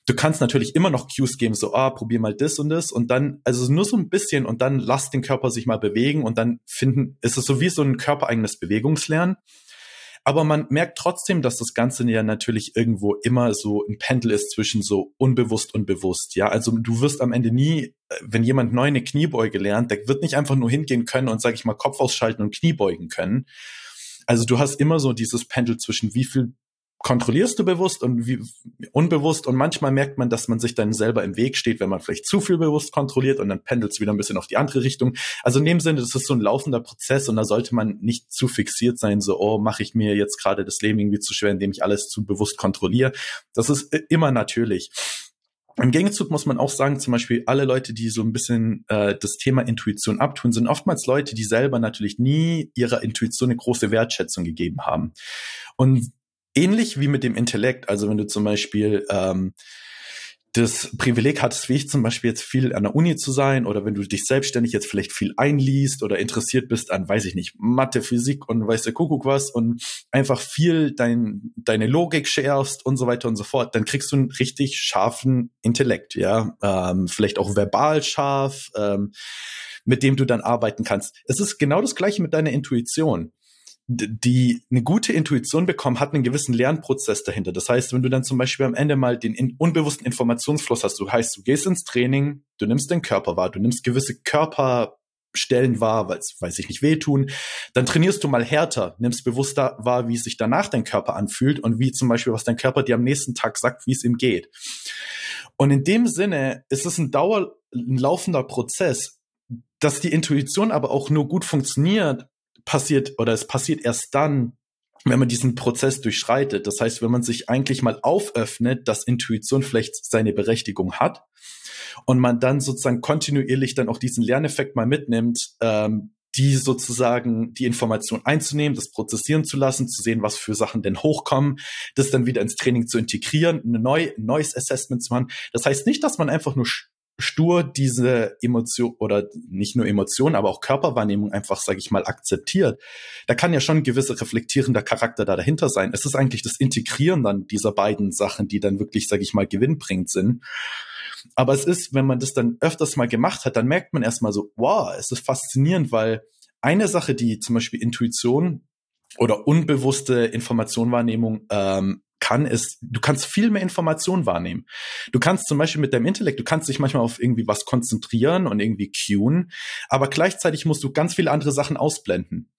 Du kannst natürlich immer noch Cues geben, so, ah, probier mal das und das und dann, also nur so ein bisschen und dann lass den Körper sich mal bewegen und dann finden, ist es so wie so ein körpereigenes Bewegungslernen. Aber man merkt trotzdem, dass das Ganze ja natürlich irgendwo immer so ein Pendel ist zwischen so unbewusst und bewusst. Ja, also du wirst am Ende nie, äh, wenn jemand neu eine Kniebeuge lernt, der wird nicht einfach nur hingehen können und, sag ich mal, Kopf ausschalten und Kniebeugen können. Also du hast immer so dieses Pendel zwischen wie viel kontrollierst du bewusst und wie unbewusst und manchmal merkt man, dass man sich dann selber im Weg steht, wenn man vielleicht zu viel bewusst kontrolliert und dann pendelt es wieder ein bisschen auf die andere Richtung. Also in dem Sinne, das ist so ein laufender Prozess und da sollte man nicht zu fixiert sein, so, oh, mache ich mir jetzt gerade das Leben irgendwie zu schwer, indem ich alles zu bewusst kontrolliere. Das ist immer natürlich. Im Gegenzug muss man auch sagen, zum Beispiel alle Leute, die so ein bisschen äh, das Thema Intuition abtun, sind oftmals Leute, die selber natürlich nie ihrer Intuition eine große Wertschätzung gegeben haben. Und ähnlich wie mit dem Intellekt, also wenn du zum Beispiel ähm, das Privileg hattest, wie ich zum Beispiel jetzt viel an der Uni zu sein oder wenn du dich selbstständig jetzt vielleicht viel einliest oder interessiert bist an, weiß ich nicht, Mathe, Physik und weiß der Kuckuck was und einfach viel dein, deine Logik scherst und so weiter und so fort, dann kriegst du einen richtig scharfen Intellekt, ja, ähm, vielleicht auch verbal scharf, ähm, mit dem du dann arbeiten kannst. Es ist genau das gleiche mit deiner Intuition die eine gute Intuition bekommen, hat einen gewissen Lernprozess dahinter. Das heißt, wenn du dann zum Beispiel am Ende mal den unbewussten Informationsfluss hast, du heißt, du gehst ins Training, du nimmst den Körper wahr, du nimmst gewisse Körperstellen wahr, weil es, weiß ich nicht, wehtun, dann trainierst du mal härter, nimmst bewusster wahr, wie sich danach dein Körper anfühlt und wie zum Beispiel, was dein Körper dir am nächsten Tag sagt, wie es ihm geht. Und in dem Sinne ist es ein dauer, ein laufender Prozess, dass die Intuition aber auch nur gut funktioniert, passiert oder es passiert erst dann, wenn man diesen Prozess durchschreitet. Das heißt, wenn man sich eigentlich mal auföffnet, dass Intuition vielleicht seine Berechtigung hat und man dann sozusagen kontinuierlich dann auch diesen Lerneffekt mal mitnimmt, ähm, die sozusagen die Information einzunehmen, das prozessieren zu lassen, zu sehen, was für Sachen denn hochkommen, das dann wieder ins Training zu integrieren, ein neu, neues Assessment zu machen. Das heißt nicht, dass man einfach nur stur diese Emotion oder nicht nur Emotion, aber auch Körperwahrnehmung einfach, sage ich mal, akzeptiert, da kann ja schon ein gewisser reflektierender Charakter da dahinter sein. Es ist eigentlich das Integrieren dann dieser beiden Sachen, die dann wirklich, sage ich mal, gewinnbringend sind. Aber es ist, wenn man das dann öfters mal gemacht hat, dann merkt man erstmal so, wow, es ist faszinierend, weil eine Sache, die zum Beispiel Intuition oder unbewusste Informationwahrnehmung ähm, kann, ist, du kannst viel mehr Informationen wahrnehmen. Du kannst zum Beispiel mit deinem Intellekt, du kannst dich manchmal auf irgendwie was konzentrieren und irgendwie cueen, aber gleichzeitig musst du ganz viele andere Sachen ausblenden.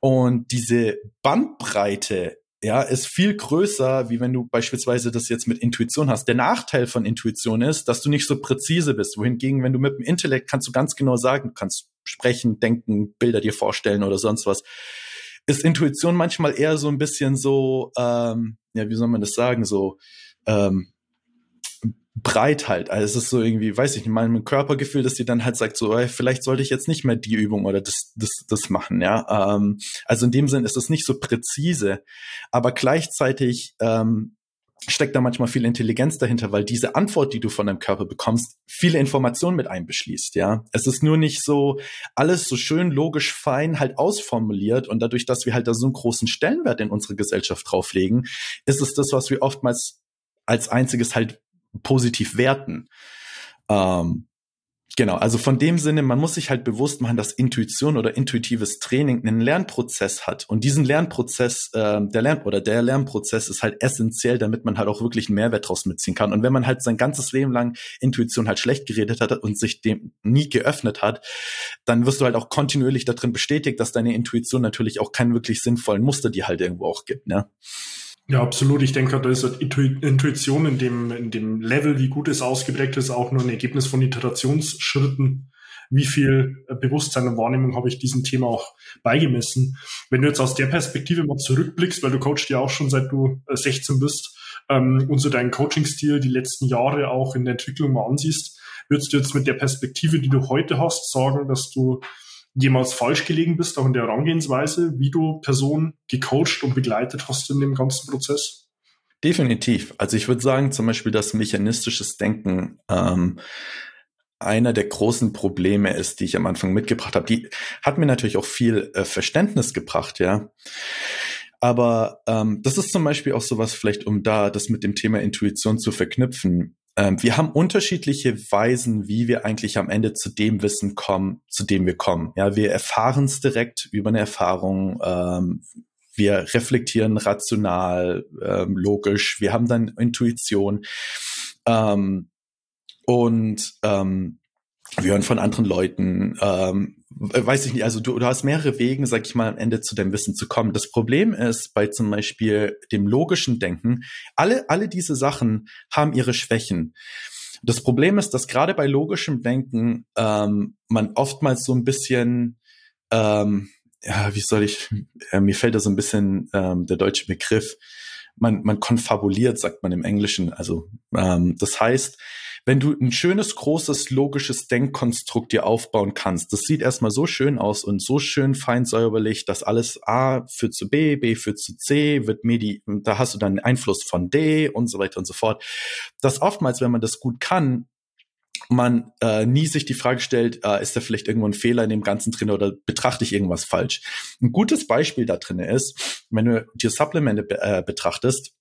Und diese Bandbreite ja, ist viel größer, wie wenn du beispielsweise das jetzt mit Intuition hast. Der Nachteil von Intuition ist, dass du nicht so präzise bist. Wohingegen, wenn du mit dem Intellekt kannst du ganz genau sagen, du kannst sprechen, denken, Bilder dir vorstellen oder sonst was ist Intuition manchmal eher so ein bisschen so, ähm, ja, wie soll man das sagen, so ähm, breit halt. Also es ist so irgendwie, weiß ich nicht, mein Körpergefühl, dass die dann halt sagt, so, ey, vielleicht sollte ich jetzt nicht mehr die Übung oder das, das, das machen, ja. Ähm, also in dem Sinn ist es nicht so präzise, aber gleichzeitig ähm, steckt da manchmal viel Intelligenz dahinter, weil diese Antwort, die du von deinem Körper bekommst, viele Informationen mit einbeschließt, ja. Es ist nur nicht so alles so schön logisch fein halt ausformuliert und dadurch, dass wir halt da so einen großen Stellenwert in unsere Gesellschaft drauflegen, ist es das, was wir oftmals als einziges halt positiv werten. Ähm, Genau, also von dem Sinne, man muss sich halt bewusst machen, dass Intuition oder intuitives Training einen Lernprozess hat. Und diesen Lernprozess, äh, der Lern oder der Lernprozess ist halt essentiell, damit man halt auch wirklich einen Mehrwert draus mitziehen kann. Und wenn man halt sein ganzes Leben lang Intuition halt schlecht geredet hat und sich dem nie geöffnet hat, dann wirst du halt auch kontinuierlich darin bestätigt, dass deine Intuition natürlich auch keinen wirklich sinnvollen Muster, die halt irgendwo auch gibt, ne? Ja, absolut. Ich denke, da ist halt Intuition in dem, in dem Level, wie gut es ausgeprägt ist, auch nur ein Ergebnis von Iterationsschritten. Wie viel Bewusstsein und Wahrnehmung habe ich diesem Thema auch beigemessen? Wenn du jetzt aus der Perspektive mal zurückblickst, weil du coachst ja auch schon seit du 16 äh, bist, ähm, und so deinen Coaching-Stil die letzten Jahre auch in der Entwicklung mal ansiehst, würdest du jetzt mit der Perspektive, die du heute hast, sagen, dass du jemals falsch gelegen bist, auch in der Herangehensweise, wie du Personen gecoacht und begleitet hast in dem ganzen Prozess? Definitiv. Also ich würde sagen, zum Beispiel das mechanistisches Denken ähm, einer der großen Probleme ist, die ich am Anfang mitgebracht habe. Die hat mir natürlich auch viel äh, Verständnis gebracht, ja. Aber ähm, das ist zum Beispiel auch sowas, vielleicht um da das mit dem Thema Intuition zu verknüpfen ähm, wir haben unterschiedliche Weisen, wie wir eigentlich am Ende zu dem Wissen kommen, zu dem wir kommen. Ja, wir erfahren es direkt über eine Erfahrung. Ähm, wir reflektieren rational, ähm, logisch. Wir haben dann Intuition. Ähm, und ähm, wir hören von anderen Leuten, ähm, weiß ich nicht, also du, du hast mehrere Wegen, sag ich mal, am Ende zu deinem Wissen zu kommen. Das Problem ist bei zum Beispiel dem logischen Denken, alle, alle diese Sachen haben ihre Schwächen. Das Problem ist, dass gerade bei logischem Denken ähm, man oftmals so ein bisschen, ähm, ja, wie soll ich, äh, mir fällt da so ein bisschen ähm, der deutsche Begriff, man, man konfabuliert, sagt man im Englischen. Also ähm, das heißt, wenn du ein schönes, großes, logisches Denkkonstrukt dir aufbauen kannst, das sieht erstmal so schön aus und so schön fein säuberlich, dass alles A führt zu B, B führt zu C, wird Medi, da hast du dann Einfluss von D und so weiter und so fort. Das oftmals, wenn man das gut kann, man äh, nie sich die Frage stellt, äh, ist da vielleicht irgendwo ein Fehler in dem Ganzen drin oder betrachte ich irgendwas falsch? Ein gutes Beispiel da drin ist, wenn du dir Supplemente be äh, betrachtest,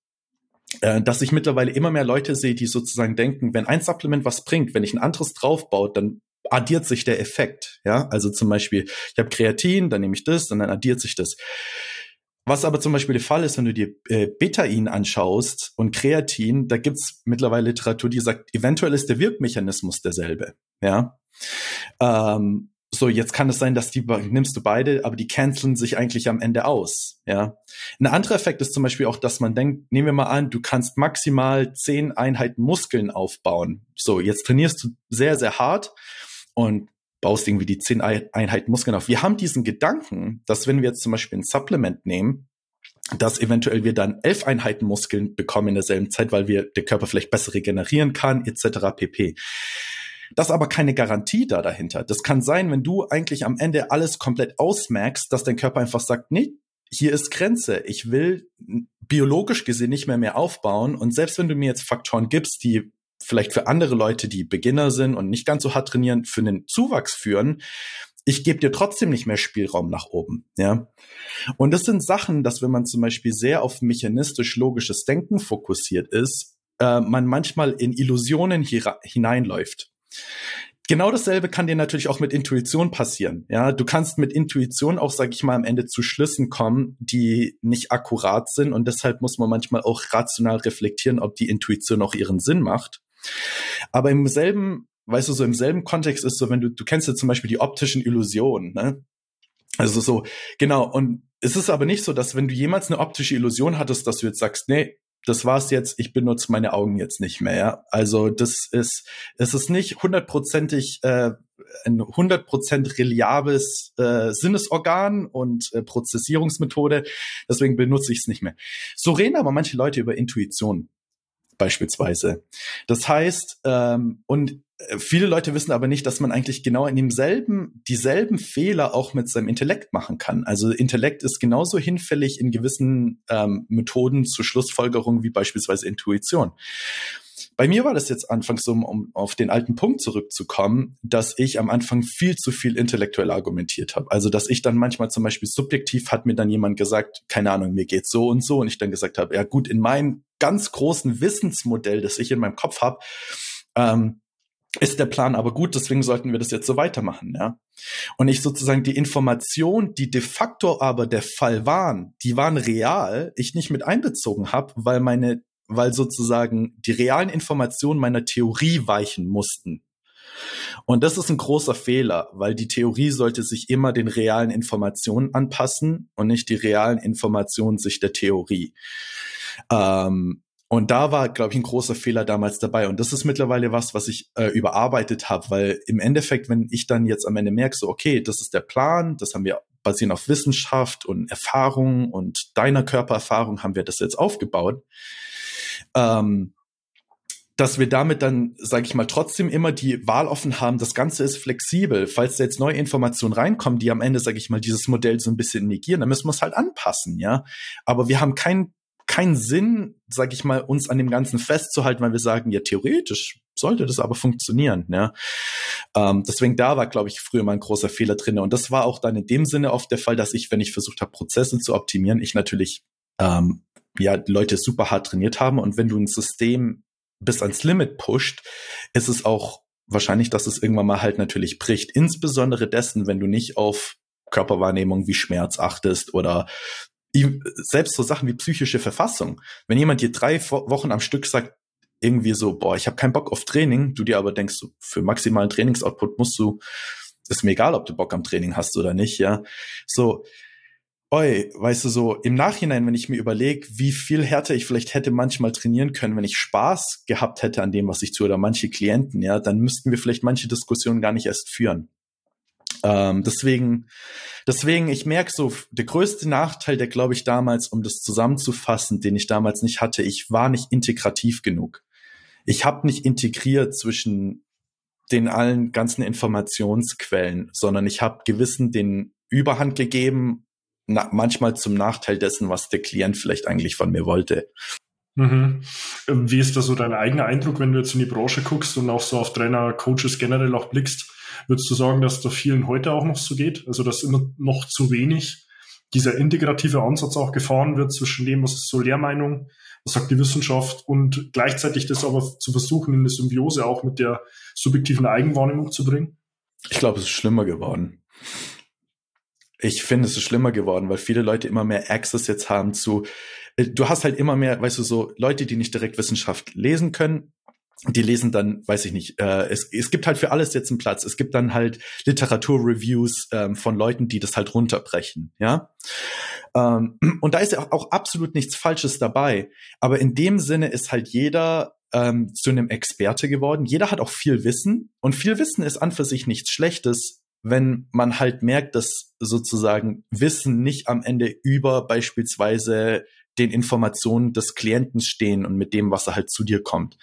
dass ich mittlerweile immer mehr Leute sehe, die sozusagen denken, wenn ein Supplement was bringt, wenn ich ein anderes draufbaut, dann addiert sich der Effekt. Ja, also zum Beispiel, ich habe Kreatin, dann nehme ich das und dann addiert sich das. Was aber zum Beispiel der Fall ist, wenn du dir äh, Betain anschaust und Kreatin, da gibt's mittlerweile Literatur, die sagt, eventuell ist der Wirkmechanismus derselbe. Ja. Ähm, so, jetzt kann es sein, dass die nimmst du beide, aber die canceln sich eigentlich am Ende aus. Ja. Ein anderer Effekt ist zum Beispiel auch, dass man denkt, nehmen wir mal an, du kannst maximal zehn Einheiten Muskeln aufbauen. So, jetzt trainierst du sehr, sehr hart und baust irgendwie die zehn Einheiten Muskeln auf. Wir haben diesen Gedanken, dass wenn wir jetzt zum Beispiel ein Supplement nehmen, dass eventuell wir dann elf Einheiten Muskeln bekommen in derselben Zeit, weil wir der Körper vielleicht besser regenerieren kann, etc. pp. Das ist aber keine Garantie da dahinter. Das kann sein, wenn du eigentlich am Ende alles komplett ausmerkst, dass dein Körper einfach sagt, nee, hier ist Grenze. Ich will biologisch gesehen nicht mehr mehr aufbauen. Und selbst wenn du mir jetzt Faktoren gibst, die vielleicht für andere Leute, die Beginner sind und nicht ganz so hart trainieren, für einen Zuwachs führen, ich gebe dir trotzdem nicht mehr Spielraum nach oben, ja. Und das sind Sachen, dass wenn man zum Beispiel sehr auf mechanistisch-logisches Denken fokussiert ist, äh, man manchmal in Illusionen hineinläuft. Genau dasselbe kann dir natürlich auch mit Intuition passieren. Ja, du kannst mit Intuition auch, sag ich mal, am Ende zu Schlüssen kommen, die nicht akkurat sind und deshalb muss man manchmal auch rational reflektieren, ob die Intuition auch ihren Sinn macht. Aber im selben, weißt du, so im selben Kontext ist so, wenn du, du kennst ja zum Beispiel die optischen Illusionen, ne? Also so, genau. Und es ist aber nicht so, dass wenn du jemals eine optische Illusion hattest, dass du jetzt sagst, nee, das war's jetzt, ich benutze meine Augen jetzt nicht mehr. Ja? Also das ist, es ist nicht hundertprozentig äh, ein hundertprozent reliables äh, Sinnesorgan und äh, Prozessierungsmethode. Deswegen benutze ich es nicht mehr. So reden aber manche Leute über Intuition beispielsweise. Das heißt, ähm, und äh, viele Leute wissen aber nicht, dass man eigentlich genau in demselben, dieselben Fehler auch mit seinem Intellekt machen kann. Also Intellekt ist genauso hinfällig in gewissen ähm, Methoden zur Schlussfolgerung wie beispielsweise Intuition. Bei mir war das jetzt anfangs so, um auf den alten Punkt zurückzukommen, dass ich am Anfang viel zu viel intellektuell argumentiert habe. Also, dass ich dann manchmal zum Beispiel subjektiv hat mir dann jemand gesagt, keine Ahnung, mir geht's so und so, und ich dann gesagt habe, ja gut, in meinem ganz großen Wissensmodell, das ich in meinem Kopf habe, ähm, ist der Plan aber gut, deswegen sollten wir das jetzt so weitermachen, ja. Und ich sozusagen die Information, die de facto aber der Fall waren, die waren real, ich nicht mit einbezogen habe, weil meine weil sozusagen die realen Informationen meiner Theorie weichen mussten. Und das ist ein großer Fehler, weil die Theorie sollte sich immer den realen Informationen anpassen und nicht die realen Informationen sich der Theorie. Ähm, und da war, glaube ich, ein großer Fehler damals dabei. Und das ist mittlerweile was, was ich äh, überarbeitet habe, weil im Endeffekt, wenn ich dann jetzt am Ende merke, so, okay, das ist der Plan, das haben wir basierend auf Wissenschaft und Erfahrung und deiner Körpererfahrung haben wir das jetzt aufgebaut ähm, dass wir damit dann, sage ich mal, trotzdem immer die Wahl offen haben. Das Ganze ist flexibel. Falls da jetzt neue Informationen reinkommen, die am Ende, sage ich mal, dieses Modell so ein bisschen negieren, dann müssen wir es halt anpassen, ja. Aber wir haben keinen keinen Sinn, sage ich mal, uns an dem Ganzen festzuhalten, weil wir sagen, ja, theoretisch sollte das aber funktionieren. Ja? Ähm, deswegen da war, glaube ich, früher mal ein großer Fehler drin. Und das war auch dann in dem Sinne oft der Fall, dass ich, wenn ich versucht habe, Prozesse zu optimieren, ich natürlich ähm, ja, Leute super hart trainiert haben. Und wenn du ein System bis ans Limit pusht, ist es auch wahrscheinlich, dass es irgendwann mal halt natürlich bricht. Insbesondere dessen, wenn du nicht auf Körperwahrnehmung wie Schmerz achtest oder selbst so Sachen wie psychische Verfassung. Wenn jemand dir drei Wochen am Stück sagt, irgendwie so, boah, ich habe keinen Bock auf Training, du dir aber denkst, für maximalen Trainingsoutput musst du, ist mir egal, ob du Bock am Training hast oder nicht, ja. So, oi, weißt du, so im Nachhinein, wenn ich mir überlege, wie viel härter ich vielleicht hätte manchmal trainieren können, wenn ich Spaß gehabt hätte an dem, was ich tue, oder manche Klienten, ja, dann müssten wir vielleicht manche Diskussionen gar nicht erst führen. Ähm, deswegen, deswegen, ich merke so, der größte Nachteil, der glaube ich damals, um das zusammenzufassen, den ich damals nicht hatte, ich war nicht integrativ genug. Ich habe nicht integriert zwischen den allen ganzen Informationsquellen, sondern ich habe gewissen den Überhand gegeben na, manchmal zum Nachteil dessen, was der Klient vielleicht eigentlich von mir wollte. Mhm. Wie ist da so dein eigener Eindruck, wenn du jetzt in die Branche guckst und auch so auf Trainer, Coaches generell auch blickst? Würdest du sagen, dass da vielen heute auch noch so geht? Also, dass immer noch zu wenig dieser integrative Ansatz auch gefahren wird zwischen dem, was ist so Lehrmeinung, was sagt die Wissenschaft und gleichzeitig das aber zu versuchen, in eine Symbiose auch mit der subjektiven Eigenwahrnehmung zu bringen? Ich glaube, es ist schlimmer geworden ich finde, es ist schlimmer geworden, weil viele Leute immer mehr Access jetzt haben zu, äh, du hast halt immer mehr, weißt du, so Leute, die nicht direkt Wissenschaft lesen können, die lesen dann, weiß ich nicht, äh, es, es gibt halt für alles jetzt einen Platz. Es gibt dann halt Literaturreviews ähm, von Leuten, die das halt runterbrechen, ja. Ähm, und da ist ja auch absolut nichts Falsches dabei. Aber in dem Sinne ist halt jeder ähm, zu einem Experte geworden. Jeder hat auch viel Wissen und viel Wissen ist an für sich nichts Schlechtes wenn man halt merkt, dass sozusagen Wissen nicht am Ende über beispielsweise den Informationen des Klienten stehen und mit dem, was er halt zu dir kommt.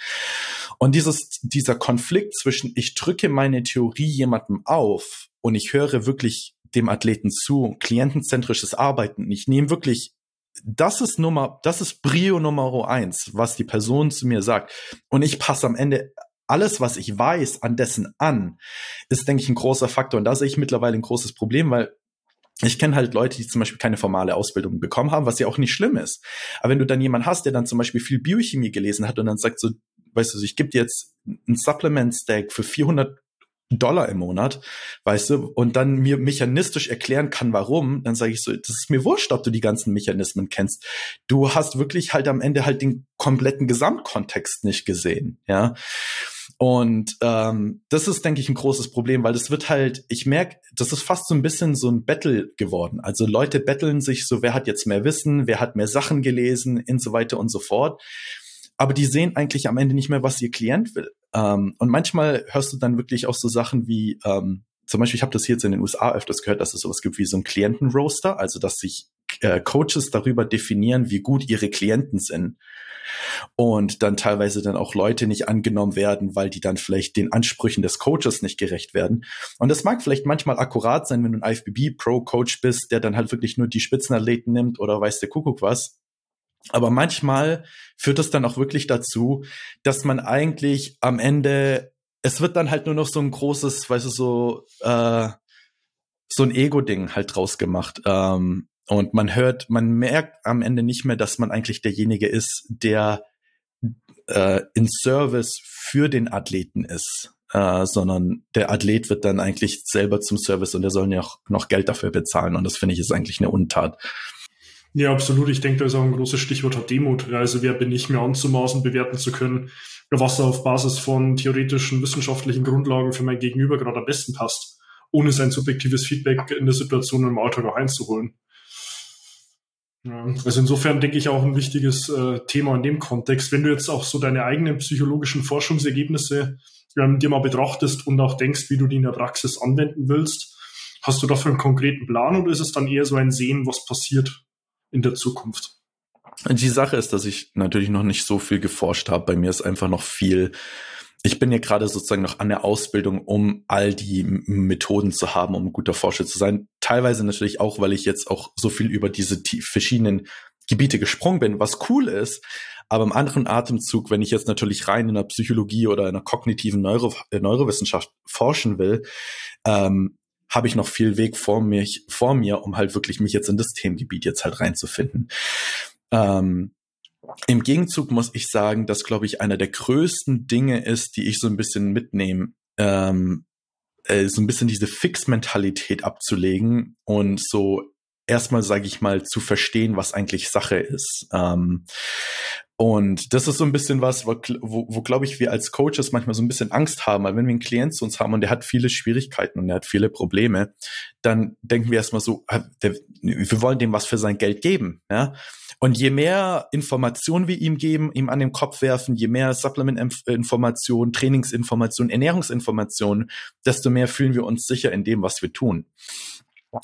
Und dieses, dieser Konflikt zwischen ich drücke meine Theorie jemandem auf und ich höre wirklich dem Athleten zu, klientenzentrisches Arbeiten. Ich nehme wirklich, das ist Nummer, das ist Brio Nummer eins, was die Person zu mir sagt. Und ich passe am Ende alles, was ich weiß, an dessen an, ist, denke ich, ein großer Faktor. Und da sehe ich mittlerweile ein großes Problem, weil ich kenne halt Leute, die zum Beispiel keine formale Ausbildung bekommen haben, was ja auch nicht schlimm ist. Aber wenn du dann jemanden hast, der dann zum Beispiel viel Biochemie gelesen hat und dann sagt so, weißt du, ich gebe dir jetzt ein Supplement-Stack für 400 Dollar im Monat, weißt du, und dann mir mechanistisch erklären kann, warum, dann sage ich so, das ist mir wurscht, ob du die ganzen Mechanismen kennst. Du hast wirklich halt am Ende halt den kompletten Gesamtkontext nicht gesehen, ja. Und ähm, das ist, denke ich, ein großes Problem, weil das wird halt, ich merke, das ist fast so ein bisschen so ein Battle geworden. Also Leute betteln sich so, wer hat jetzt mehr Wissen, wer hat mehr Sachen gelesen und so weiter und so fort. Aber die sehen eigentlich am Ende nicht mehr, was ihr Klient will. Ähm, und manchmal hörst du dann wirklich auch so Sachen wie, ähm, zum Beispiel, ich habe das hier jetzt in den USA öfters gehört, dass es sowas gibt wie so ein Klientenroaster, also dass sich äh, Coaches darüber definieren, wie gut ihre Klienten sind und dann teilweise dann auch Leute nicht angenommen werden, weil die dann vielleicht den Ansprüchen des Coaches nicht gerecht werden. Und das mag vielleicht manchmal akkurat sein, wenn du ein IFBB Pro Coach bist, der dann halt wirklich nur die Spitzenathleten nimmt oder weiß der Kuckuck was. Aber manchmal führt es dann auch wirklich dazu, dass man eigentlich am Ende, es wird dann halt nur noch so ein großes, weißt du, so, äh, so ein Ego-Ding halt draus gemacht. Ähm, und man hört, man merkt am Ende nicht mehr, dass man eigentlich derjenige ist, der äh, in Service für den Athleten ist, äh, sondern der Athlet wird dann eigentlich selber zum Service und der soll ja auch noch Geld dafür bezahlen. Und das finde ich ist eigentlich eine Untat. Ja, absolut. Ich denke, da ist auch ein großes Stichwort Demut. Also wer bin ich, mir anzumaßen, bewerten zu können, was auf Basis von theoretischen, wissenschaftlichen Grundlagen für mein Gegenüber gerade am besten passt, ohne sein subjektives Feedback in der Situation im Alltag auch einzuholen. Also insofern denke ich auch ein wichtiges äh, Thema in dem Kontext. Wenn du jetzt auch so deine eigenen psychologischen Forschungsergebnisse ähm, dir mal betrachtest und auch denkst, wie du die in der Praxis anwenden willst, hast du dafür einen konkreten Plan oder ist es dann eher so ein Sehen, was passiert in der Zukunft? Die Sache ist, dass ich natürlich noch nicht so viel geforscht habe. Bei mir ist einfach noch viel ich bin ja gerade sozusagen noch an der Ausbildung, um all die Methoden zu haben, um ein guter Forscher zu sein. Teilweise natürlich auch, weil ich jetzt auch so viel über diese verschiedenen Gebiete gesprungen bin, was cool ist. Aber im anderen Atemzug, wenn ich jetzt natürlich rein in der Psychologie oder in der kognitiven Neuro äh, Neurowissenschaft forschen will, ähm, habe ich noch viel Weg vor mir, vor mir, um halt wirklich mich jetzt in das Themengebiet jetzt halt reinzufinden. Ähm, im Gegenzug muss ich sagen, dass, glaube ich, einer der größten Dinge ist, die ich so ein bisschen mitnehme, ähm, äh, so ein bisschen diese Fix-Mentalität abzulegen und so erstmal, sage ich mal, zu verstehen, was eigentlich Sache ist. Ähm, Und das ist so ein bisschen was, wo, wo, wo glaube ich, wir als Coaches manchmal so ein bisschen Angst haben, weil wenn wir einen Klient zu uns haben und der hat viele Schwierigkeiten und er hat viele Probleme, dann denken wir erstmal so, ah, der, wir wollen dem was für sein Geld geben. Ja? Und je mehr Informationen wir ihm geben, ihm an den Kopf werfen, je mehr Supplement-Informationen, Trainingsinformationen, Ernährungsinformationen, desto mehr fühlen wir uns sicher in dem, was wir tun.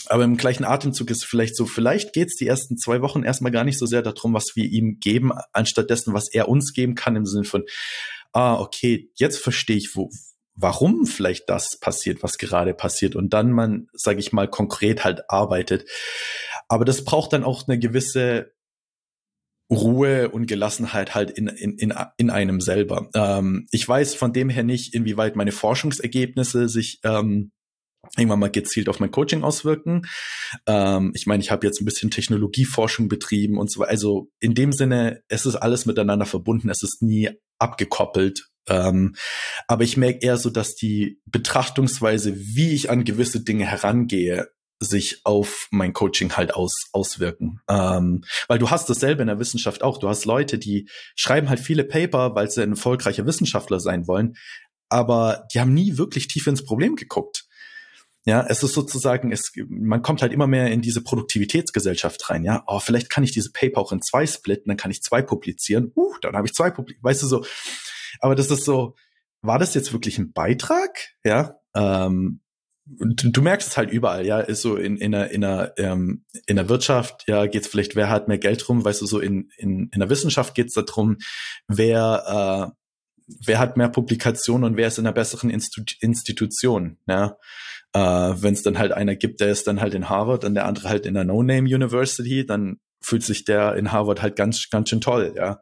Aber im gleichen Atemzug ist vielleicht so, vielleicht geht's die ersten zwei Wochen erstmal gar nicht so sehr darum, was wir ihm geben, anstatt dessen, was er uns geben kann, im Sinne von, ah, okay, jetzt verstehe ich, wo, warum vielleicht das passiert, was gerade passiert und dann man, sage ich mal, konkret halt arbeitet. Aber das braucht dann auch eine gewisse Ruhe und Gelassenheit halt in, in, in, in einem selber. Ähm, ich weiß von dem her nicht, inwieweit meine Forschungsergebnisse sich ähm, irgendwann mal gezielt auf mein Coaching auswirken. Ähm, ich meine, ich habe jetzt ein bisschen Technologieforschung betrieben und so weiter. Also in dem Sinne, es ist alles miteinander verbunden, es ist nie abgekoppelt. Ähm, aber ich merke eher so, dass die Betrachtungsweise, wie ich an gewisse Dinge herangehe, sich auf mein Coaching halt aus, auswirken. Ähm, weil du hast dasselbe in der Wissenschaft auch. Du hast Leute, die schreiben halt viele Paper, weil sie ein erfolgreicher Wissenschaftler sein wollen, aber die haben nie wirklich tief ins Problem geguckt. Ja, es ist sozusagen, es, man kommt halt immer mehr in diese Produktivitätsgesellschaft rein. Ja, oh, vielleicht kann ich diese Paper auch in zwei splitten, dann kann ich zwei publizieren. Uh, dann habe ich zwei publiziert. Weißt du so. Aber das ist so, war das jetzt wirklich ein Beitrag? Ja, ähm, du, du merkst es halt überall, ja, ist so in, in, der, in, der, ähm, in der Wirtschaft, ja, geht's vielleicht, wer hat mehr Geld drum, weißt du, so in, in, in der Wissenschaft geht's darum, wer, äh, wer hat mehr Publikationen und wer ist in einer besseren Institu Institution, ja. Äh, Wenn es dann halt einer gibt, der ist dann halt in Harvard und der andere halt in der No-Name University, dann fühlt sich der in Harvard halt ganz, ganz schön toll, ja.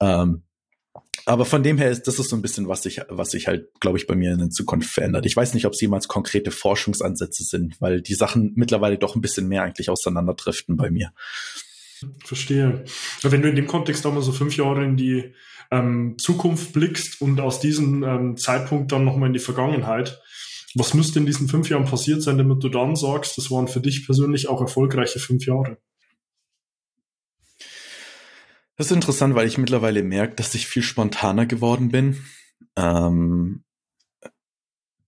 Ähm, aber von dem her ist das ist so ein bisschen, was sich, was sich halt, glaube ich, bei mir in der Zukunft verändert. Ich weiß nicht, ob es jemals konkrete Forschungsansätze sind, weil die Sachen mittlerweile doch ein bisschen mehr eigentlich auseinanderdriften bei mir. Verstehe. Wenn du in dem Kontext auch mal so fünf Jahre in die ähm, Zukunft blickst und aus diesem ähm, Zeitpunkt dann nochmal in die Vergangenheit, was müsste in diesen fünf Jahren passiert sein, damit du dann sagst, das waren für dich persönlich auch erfolgreiche fünf Jahre? Das ist interessant, weil ich mittlerweile merke, dass ich viel spontaner geworden bin. Ähm,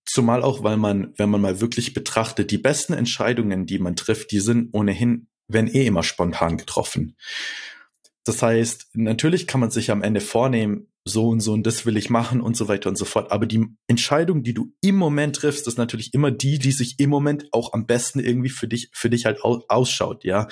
zumal auch, weil man, wenn man mal wirklich betrachtet, die besten Entscheidungen, die man trifft, die sind ohnehin, werden eh immer spontan getroffen. Das heißt, natürlich kann man sich am Ende vornehmen, so und so und das will ich machen und so weiter und so fort. Aber die Entscheidung, die du im Moment triffst, ist natürlich immer die, die sich im Moment auch am besten irgendwie für dich, für dich halt ausschaut, ja.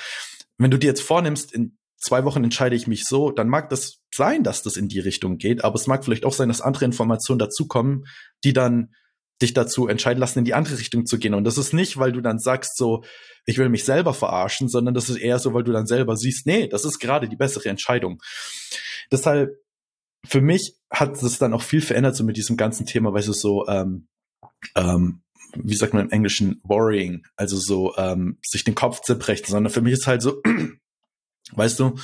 Wenn du dir jetzt vornimmst, in zwei Wochen entscheide ich mich so, dann mag das sein, dass das in die Richtung geht, aber es mag vielleicht auch sein, dass andere Informationen dazukommen, die dann dich dazu entscheiden lassen, in die andere Richtung zu gehen. Und das ist nicht, weil du dann sagst so, ich will mich selber verarschen, sondern das ist eher so, weil du dann selber siehst, nee, das ist gerade die bessere Entscheidung. Deshalb für mich hat es dann auch viel verändert so mit diesem ganzen Thema, weil es so, ähm, ähm, wie sagt man im Englischen, worrying, also so ähm, sich den Kopf zerbrechen, sondern für mich ist halt so, weißt du,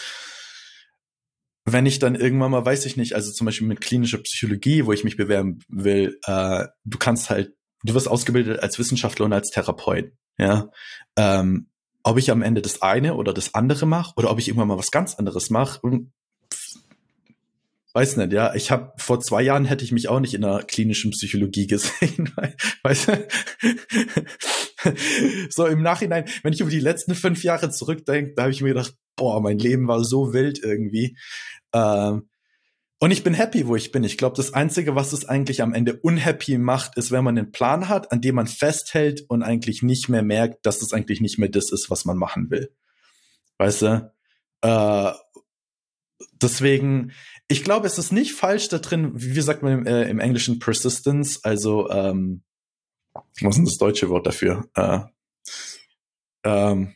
wenn ich dann irgendwann mal, weiß ich nicht, also zum Beispiel mit klinischer Psychologie, wo ich mich bewerben will, äh, du kannst halt, du wirst ausgebildet als Wissenschaftler und als Therapeut, ja. Ähm, ob ich am Ende das eine oder das andere mache oder ob ich irgendwann mal was ganz anderes mache, weiß nicht, ja, ich habe vor zwei Jahren hätte ich mich auch nicht in der klinischen Psychologie gesehen, weißt du? so im Nachhinein, wenn ich über die letzten fünf Jahre zurückdenke, da habe ich mir gedacht, boah, mein Leben war so wild irgendwie. Ähm, und ich bin happy, wo ich bin. Ich glaube, das Einzige, was es eigentlich am Ende unhappy macht, ist, wenn man einen Plan hat, an dem man festhält und eigentlich nicht mehr merkt, dass es eigentlich nicht mehr das ist, was man machen will. Weißt du? Äh, deswegen, ich glaube, es ist nicht falsch da drin, wie sagt man im, äh, im Englischen Persistence, also ähm, was ist das deutsche Wort dafür? Äh, ähm,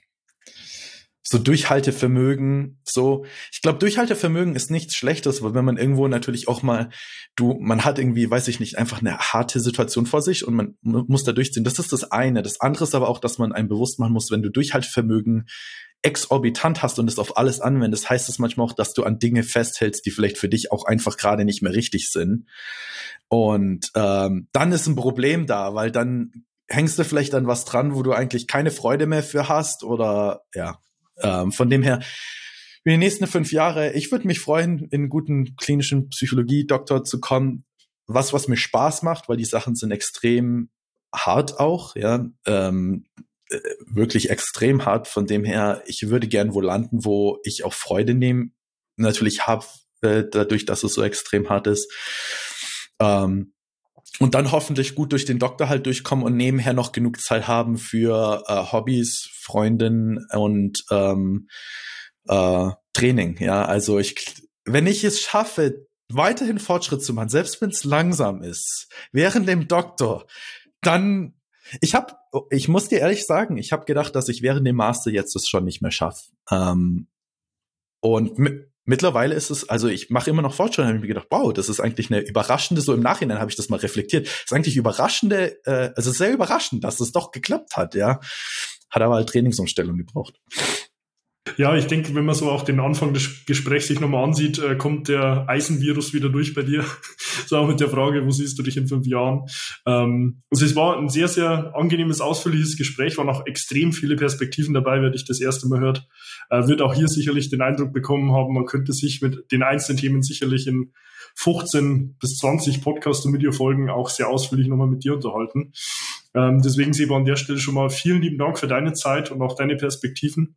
so Durchhaltevermögen, so. Ich glaube, Durchhaltevermögen ist nichts Schlechtes, weil wenn man irgendwo natürlich auch mal, du, man hat irgendwie, weiß ich nicht, einfach eine harte Situation vor sich und man muss da durchziehen. Das ist das eine. Das andere ist aber auch, dass man einem bewusst machen muss, wenn du Durchhaltevermögen exorbitant hast und es auf alles anwendest, heißt es manchmal auch, dass du an Dinge festhältst, die vielleicht für dich auch einfach gerade nicht mehr richtig sind. Und ähm, dann ist ein Problem da, weil dann hängst du vielleicht an was dran, wo du eigentlich keine Freude mehr für hast oder ja. Ähm, von dem her, für die nächsten fünf Jahre, ich würde mich freuen, in guten klinischen Psychologie-Doktor zu kommen. Was, was mir Spaß macht, weil die Sachen sind extrem hart auch, ja, ähm, äh, wirklich extrem hart. Von dem her, ich würde gern wo landen, wo ich auch Freude nehme. Natürlich habe, äh, dadurch, dass es so extrem hart ist. Ähm, und dann hoffentlich gut durch den Doktor halt durchkommen und nebenher noch genug Zeit haben für äh, Hobbys, Freundinnen und ähm, äh, Training. Ja, also ich, wenn ich es schaffe, weiterhin Fortschritt zu machen, selbst wenn es langsam ist, während dem Doktor, dann ich habe, ich muss dir ehrlich sagen, ich habe gedacht, dass ich während dem Master jetzt das schon nicht mehr schaffe. Ähm, und mittlerweile ist es, also ich mache immer noch Fortschritte, habe ich mir gedacht, wow, das ist eigentlich eine überraschende, so im Nachhinein habe ich das mal reflektiert, das ist eigentlich überraschende, äh, also sehr überraschend, dass es doch geklappt hat, ja. Hat aber halt Trainingsumstellung gebraucht. Ja, ich denke, wenn man so auch den Anfang des Gesprächs sich nochmal ansieht, äh, kommt der Eisenvirus wieder durch bei dir. so auch mit der Frage, wo siehst du dich in fünf Jahren? Ähm, also es war ein sehr, sehr angenehmes, ausführliches Gespräch, waren auch extrem viele Perspektiven dabei, wer dich das erste Mal hört. Äh, wird auch hier sicherlich den Eindruck bekommen haben, man könnte sich mit den einzelnen Themen sicherlich in 15 bis 20 Podcast- und Videofolgen auch sehr ausführlich nochmal mit dir unterhalten. Ähm, deswegen, Seba, an der Stelle schon mal vielen lieben Dank für deine Zeit und auch deine Perspektiven.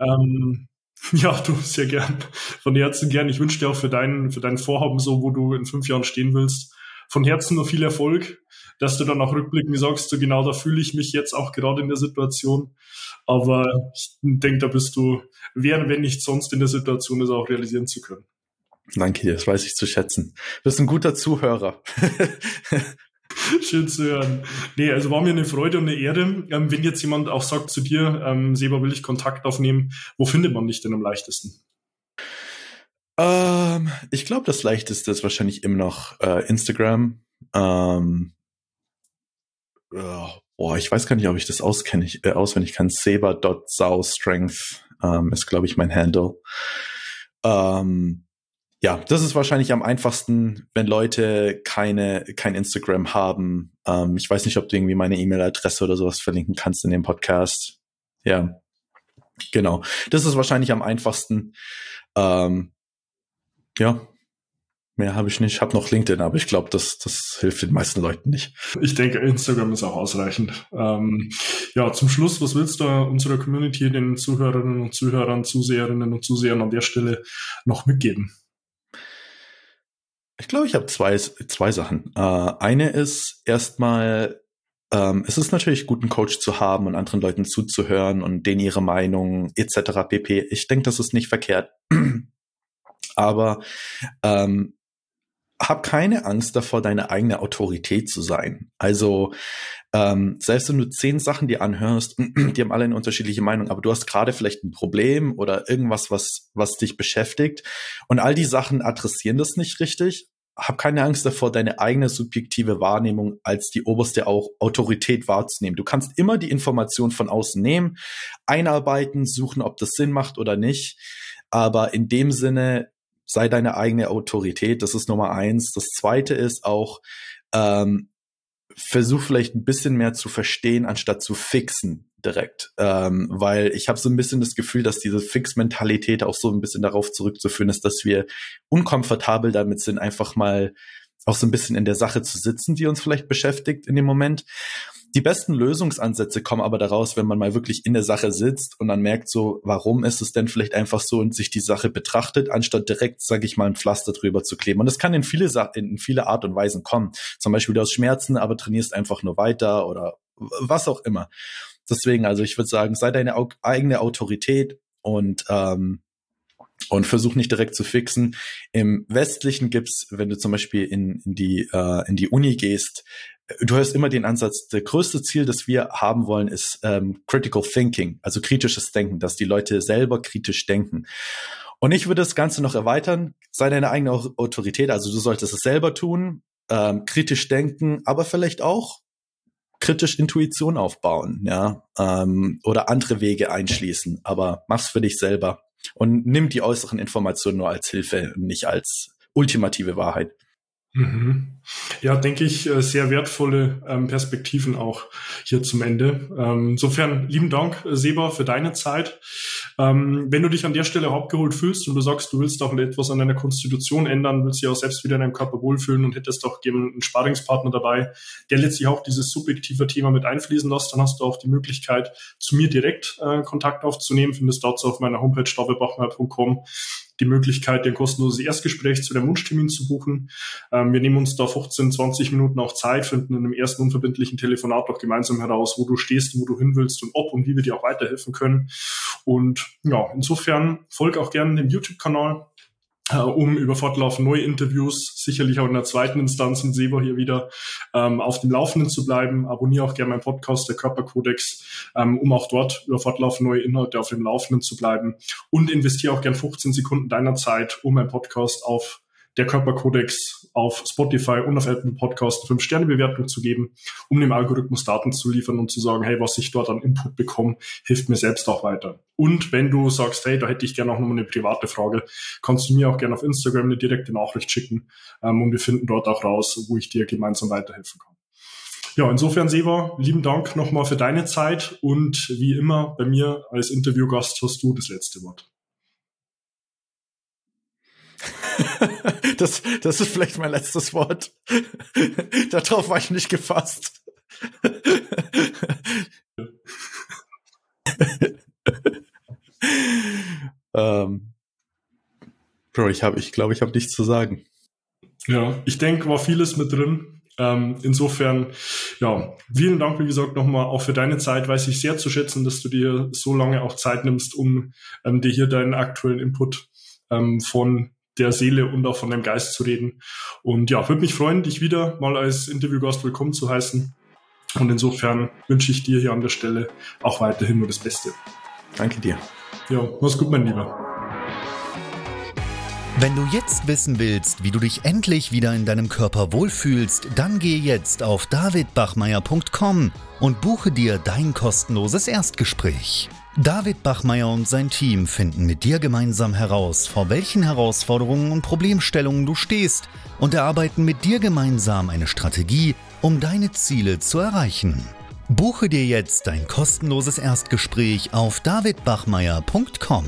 Ähm, ja, du, sehr gern. Von Herzen gern. Ich wünsche dir auch für dein, für dein Vorhaben so, wo du in fünf Jahren stehen willst, von Herzen nur viel Erfolg, dass du dann auch rückblickend sagst, so genau da fühle ich mich jetzt auch gerade in der Situation. Aber ich denke, da bist du, wer, wenn nicht sonst in der Situation, es auch realisieren zu können. Danke dir, das weiß ich zu schätzen. Du bist ein guter Zuhörer. Schön zu hören. Nee, also war mir eine Freude und eine Ehre. Ähm, wenn jetzt jemand auch sagt zu dir, ähm, Seba, will ich Kontakt aufnehmen, wo findet man dich denn am leichtesten? Ähm, ich glaube, das leichteste ist wahrscheinlich immer noch äh, Instagram. Ähm, äh, boah, ich weiß gar nicht, ob ich das auskenne, ich, äh, auswendig kann. Seba.saustrength ähm, ist, glaube ich, mein Handle. Ähm, ja, das ist wahrscheinlich am einfachsten, wenn Leute keine, kein Instagram haben. Ähm, ich weiß nicht, ob du irgendwie meine E-Mail-Adresse oder sowas verlinken kannst in dem Podcast. Ja, genau. Das ist wahrscheinlich am einfachsten. Ähm, ja, mehr habe ich nicht. Ich habe noch LinkedIn, aber ich glaube, das, das hilft den meisten Leuten nicht. Ich denke, Instagram ist auch ausreichend. Ähm, ja, zum Schluss, was willst du unserer Community, den Zuhörerinnen und Zuhörern, Zuseherinnen und Zusehern an der Stelle noch mitgeben? Ich glaube, ich habe zwei, zwei Sachen. Äh, eine ist erstmal, ähm, es ist natürlich gut, einen Coach zu haben und anderen Leuten zuzuhören und denen ihre Meinung etc. pp. Ich denke, das ist nicht verkehrt. Aber ähm, hab keine Angst davor, deine eigene Autorität zu sein. Also ähm, selbst wenn du zehn Sachen dir anhörst, die haben alle eine unterschiedliche Meinung, aber du hast gerade vielleicht ein Problem oder irgendwas, was, was dich beschäftigt und all die Sachen adressieren das nicht richtig. Hab keine Angst davor, deine eigene subjektive Wahrnehmung als die oberste auch Autorität wahrzunehmen. Du kannst immer die Information von außen nehmen, einarbeiten, suchen, ob das Sinn macht oder nicht. Aber in dem Sinne, sei deine eigene Autorität. Das ist Nummer eins. Das zweite ist auch, ähm, versuch vielleicht ein bisschen mehr zu verstehen, anstatt zu fixen direkt. Ähm, weil ich habe so ein bisschen das Gefühl, dass diese Fix-Mentalität auch so ein bisschen darauf zurückzuführen ist, dass wir unkomfortabel damit sind, einfach mal auch so ein bisschen in der Sache zu sitzen, die uns vielleicht beschäftigt in dem Moment. Die besten Lösungsansätze kommen aber daraus, wenn man mal wirklich in der Sache sitzt und dann merkt so, warum ist es denn vielleicht einfach so und sich die Sache betrachtet, anstatt direkt, sage ich mal, ein Pflaster drüber zu kleben. Und das kann in viele, in viele Art und Weisen kommen. Zum Beispiel du hast Schmerzen, aber trainierst einfach nur weiter oder was auch immer. Deswegen, also ich würde sagen, sei deine eigene Autorität und ähm, und versuch nicht direkt zu fixen. Im Westlichen gibt's, wenn du zum Beispiel in, in die äh, in die Uni gehst, du hörst immer den Ansatz, der größte Ziel, das wir haben wollen, ist ähm, Critical Thinking, also kritisches Denken, dass die Leute selber kritisch denken. Und ich würde das Ganze noch erweitern, sei deine eigene Autorität, also du solltest es selber tun, ähm, kritisch denken, aber vielleicht auch kritisch Intuition aufbauen, ja, ähm, oder andere Wege einschließen, aber mach's für dich selber und nimm die äußeren Informationen nur als Hilfe, nicht als ultimative Wahrheit. Mhm. Ja, denke ich, äh, sehr wertvolle ähm, Perspektiven auch hier zum Ende. Ähm, insofern lieben Dank, äh, Seba, für deine Zeit. Ähm, wenn du dich an der Stelle abgeholt fühlst und du sagst, du willst auch etwas an deiner Konstitution ändern, willst dich auch selbst wieder in deinem Körper wohlfühlen und hättest auch einen Sparingspartner dabei, der letztlich auch dieses subjektive Thema mit einfließen lässt, dann hast du auch die Möglichkeit, zu mir direkt äh, Kontakt aufzunehmen. Findest dazu auf meiner Homepage davidbachmeier.com die Möglichkeit, ein kostenloses Erstgespräch zu dem Wunschtermin zu buchen. Ähm, wir nehmen uns da 15, 20 Minuten auch Zeit, finden in einem ersten unverbindlichen Telefonat auch gemeinsam heraus, wo du stehst und wo du hin willst und ob und wie wir dir auch weiterhelfen können. Und ja, insofern folge auch gerne dem YouTube-Kanal äh, um über fortlaufend neue Interviews, sicherlich auch in der zweiten Instanz in Sebo hier wieder, ähm, auf dem Laufenden zu bleiben. Abonniere auch gerne meinen Podcast, der Körperkodex, ähm, um auch dort über fortlaufend neue Inhalte auf dem Laufenden zu bleiben. Und investiere auch gerne 15 Sekunden deiner Zeit, um meinen Podcast auf der Körperkodex auf Spotify und auf Apple Podcast eine 5-Sterne-Bewertung zu geben, um dem Algorithmus Daten zu liefern und zu sagen, hey, was ich dort an Input bekomme, hilft mir selbst auch weiter. Und wenn du sagst, hey, da hätte ich gerne auch nochmal eine private Frage, kannst du mir auch gerne auf Instagram eine direkte Nachricht schicken ähm, und wir finden dort auch raus, wo ich dir gemeinsam weiterhelfen kann. Ja, insofern, Seva, lieben Dank nochmal für deine Zeit und wie immer bei mir als Interviewgast hast du das letzte Wort. das, das ist vielleicht mein letztes Wort. Darauf war ich nicht gefasst. ähm, Bro, ich habe, ich glaube, ich habe nichts zu sagen. Ja, ich denke, war vieles mit drin. Ähm, insofern, ja, vielen Dank, wie gesagt, nochmal auch für deine Zeit. Weiß ich sehr zu schätzen, dass du dir so lange auch Zeit nimmst, um ähm, dir hier deinen aktuellen Input ähm, von der Seele und auch von deinem Geist zu reden. Und ja, würde mich freuen, dich wieder mal als Interviewgast willkommen zu heißen. Und insofern wünsche ich dir hier an der Stelle auch weiterhin nur das Beste. Danke dir. Ja, mach's gut, mein Lieber. Wenn du jetzt wissen willst, wie du dich endlich wieder in deinem Körper wohlfühlst, dann geh jetzt auf davidbachmeier.com und buche dir dein kostenloses Erstgespräch. David Bachmeier und sein Team finden mit dir gemeinsam heraus, vor welchen Herausforderungen und Problemstellungen du stehst und erarbeiten mit dir gemeinsam eine Strategie, um deine Ziele zu erreichen. Buche dir jetzt dein kostenloses Erstgespräch auf davidbachmeier.com.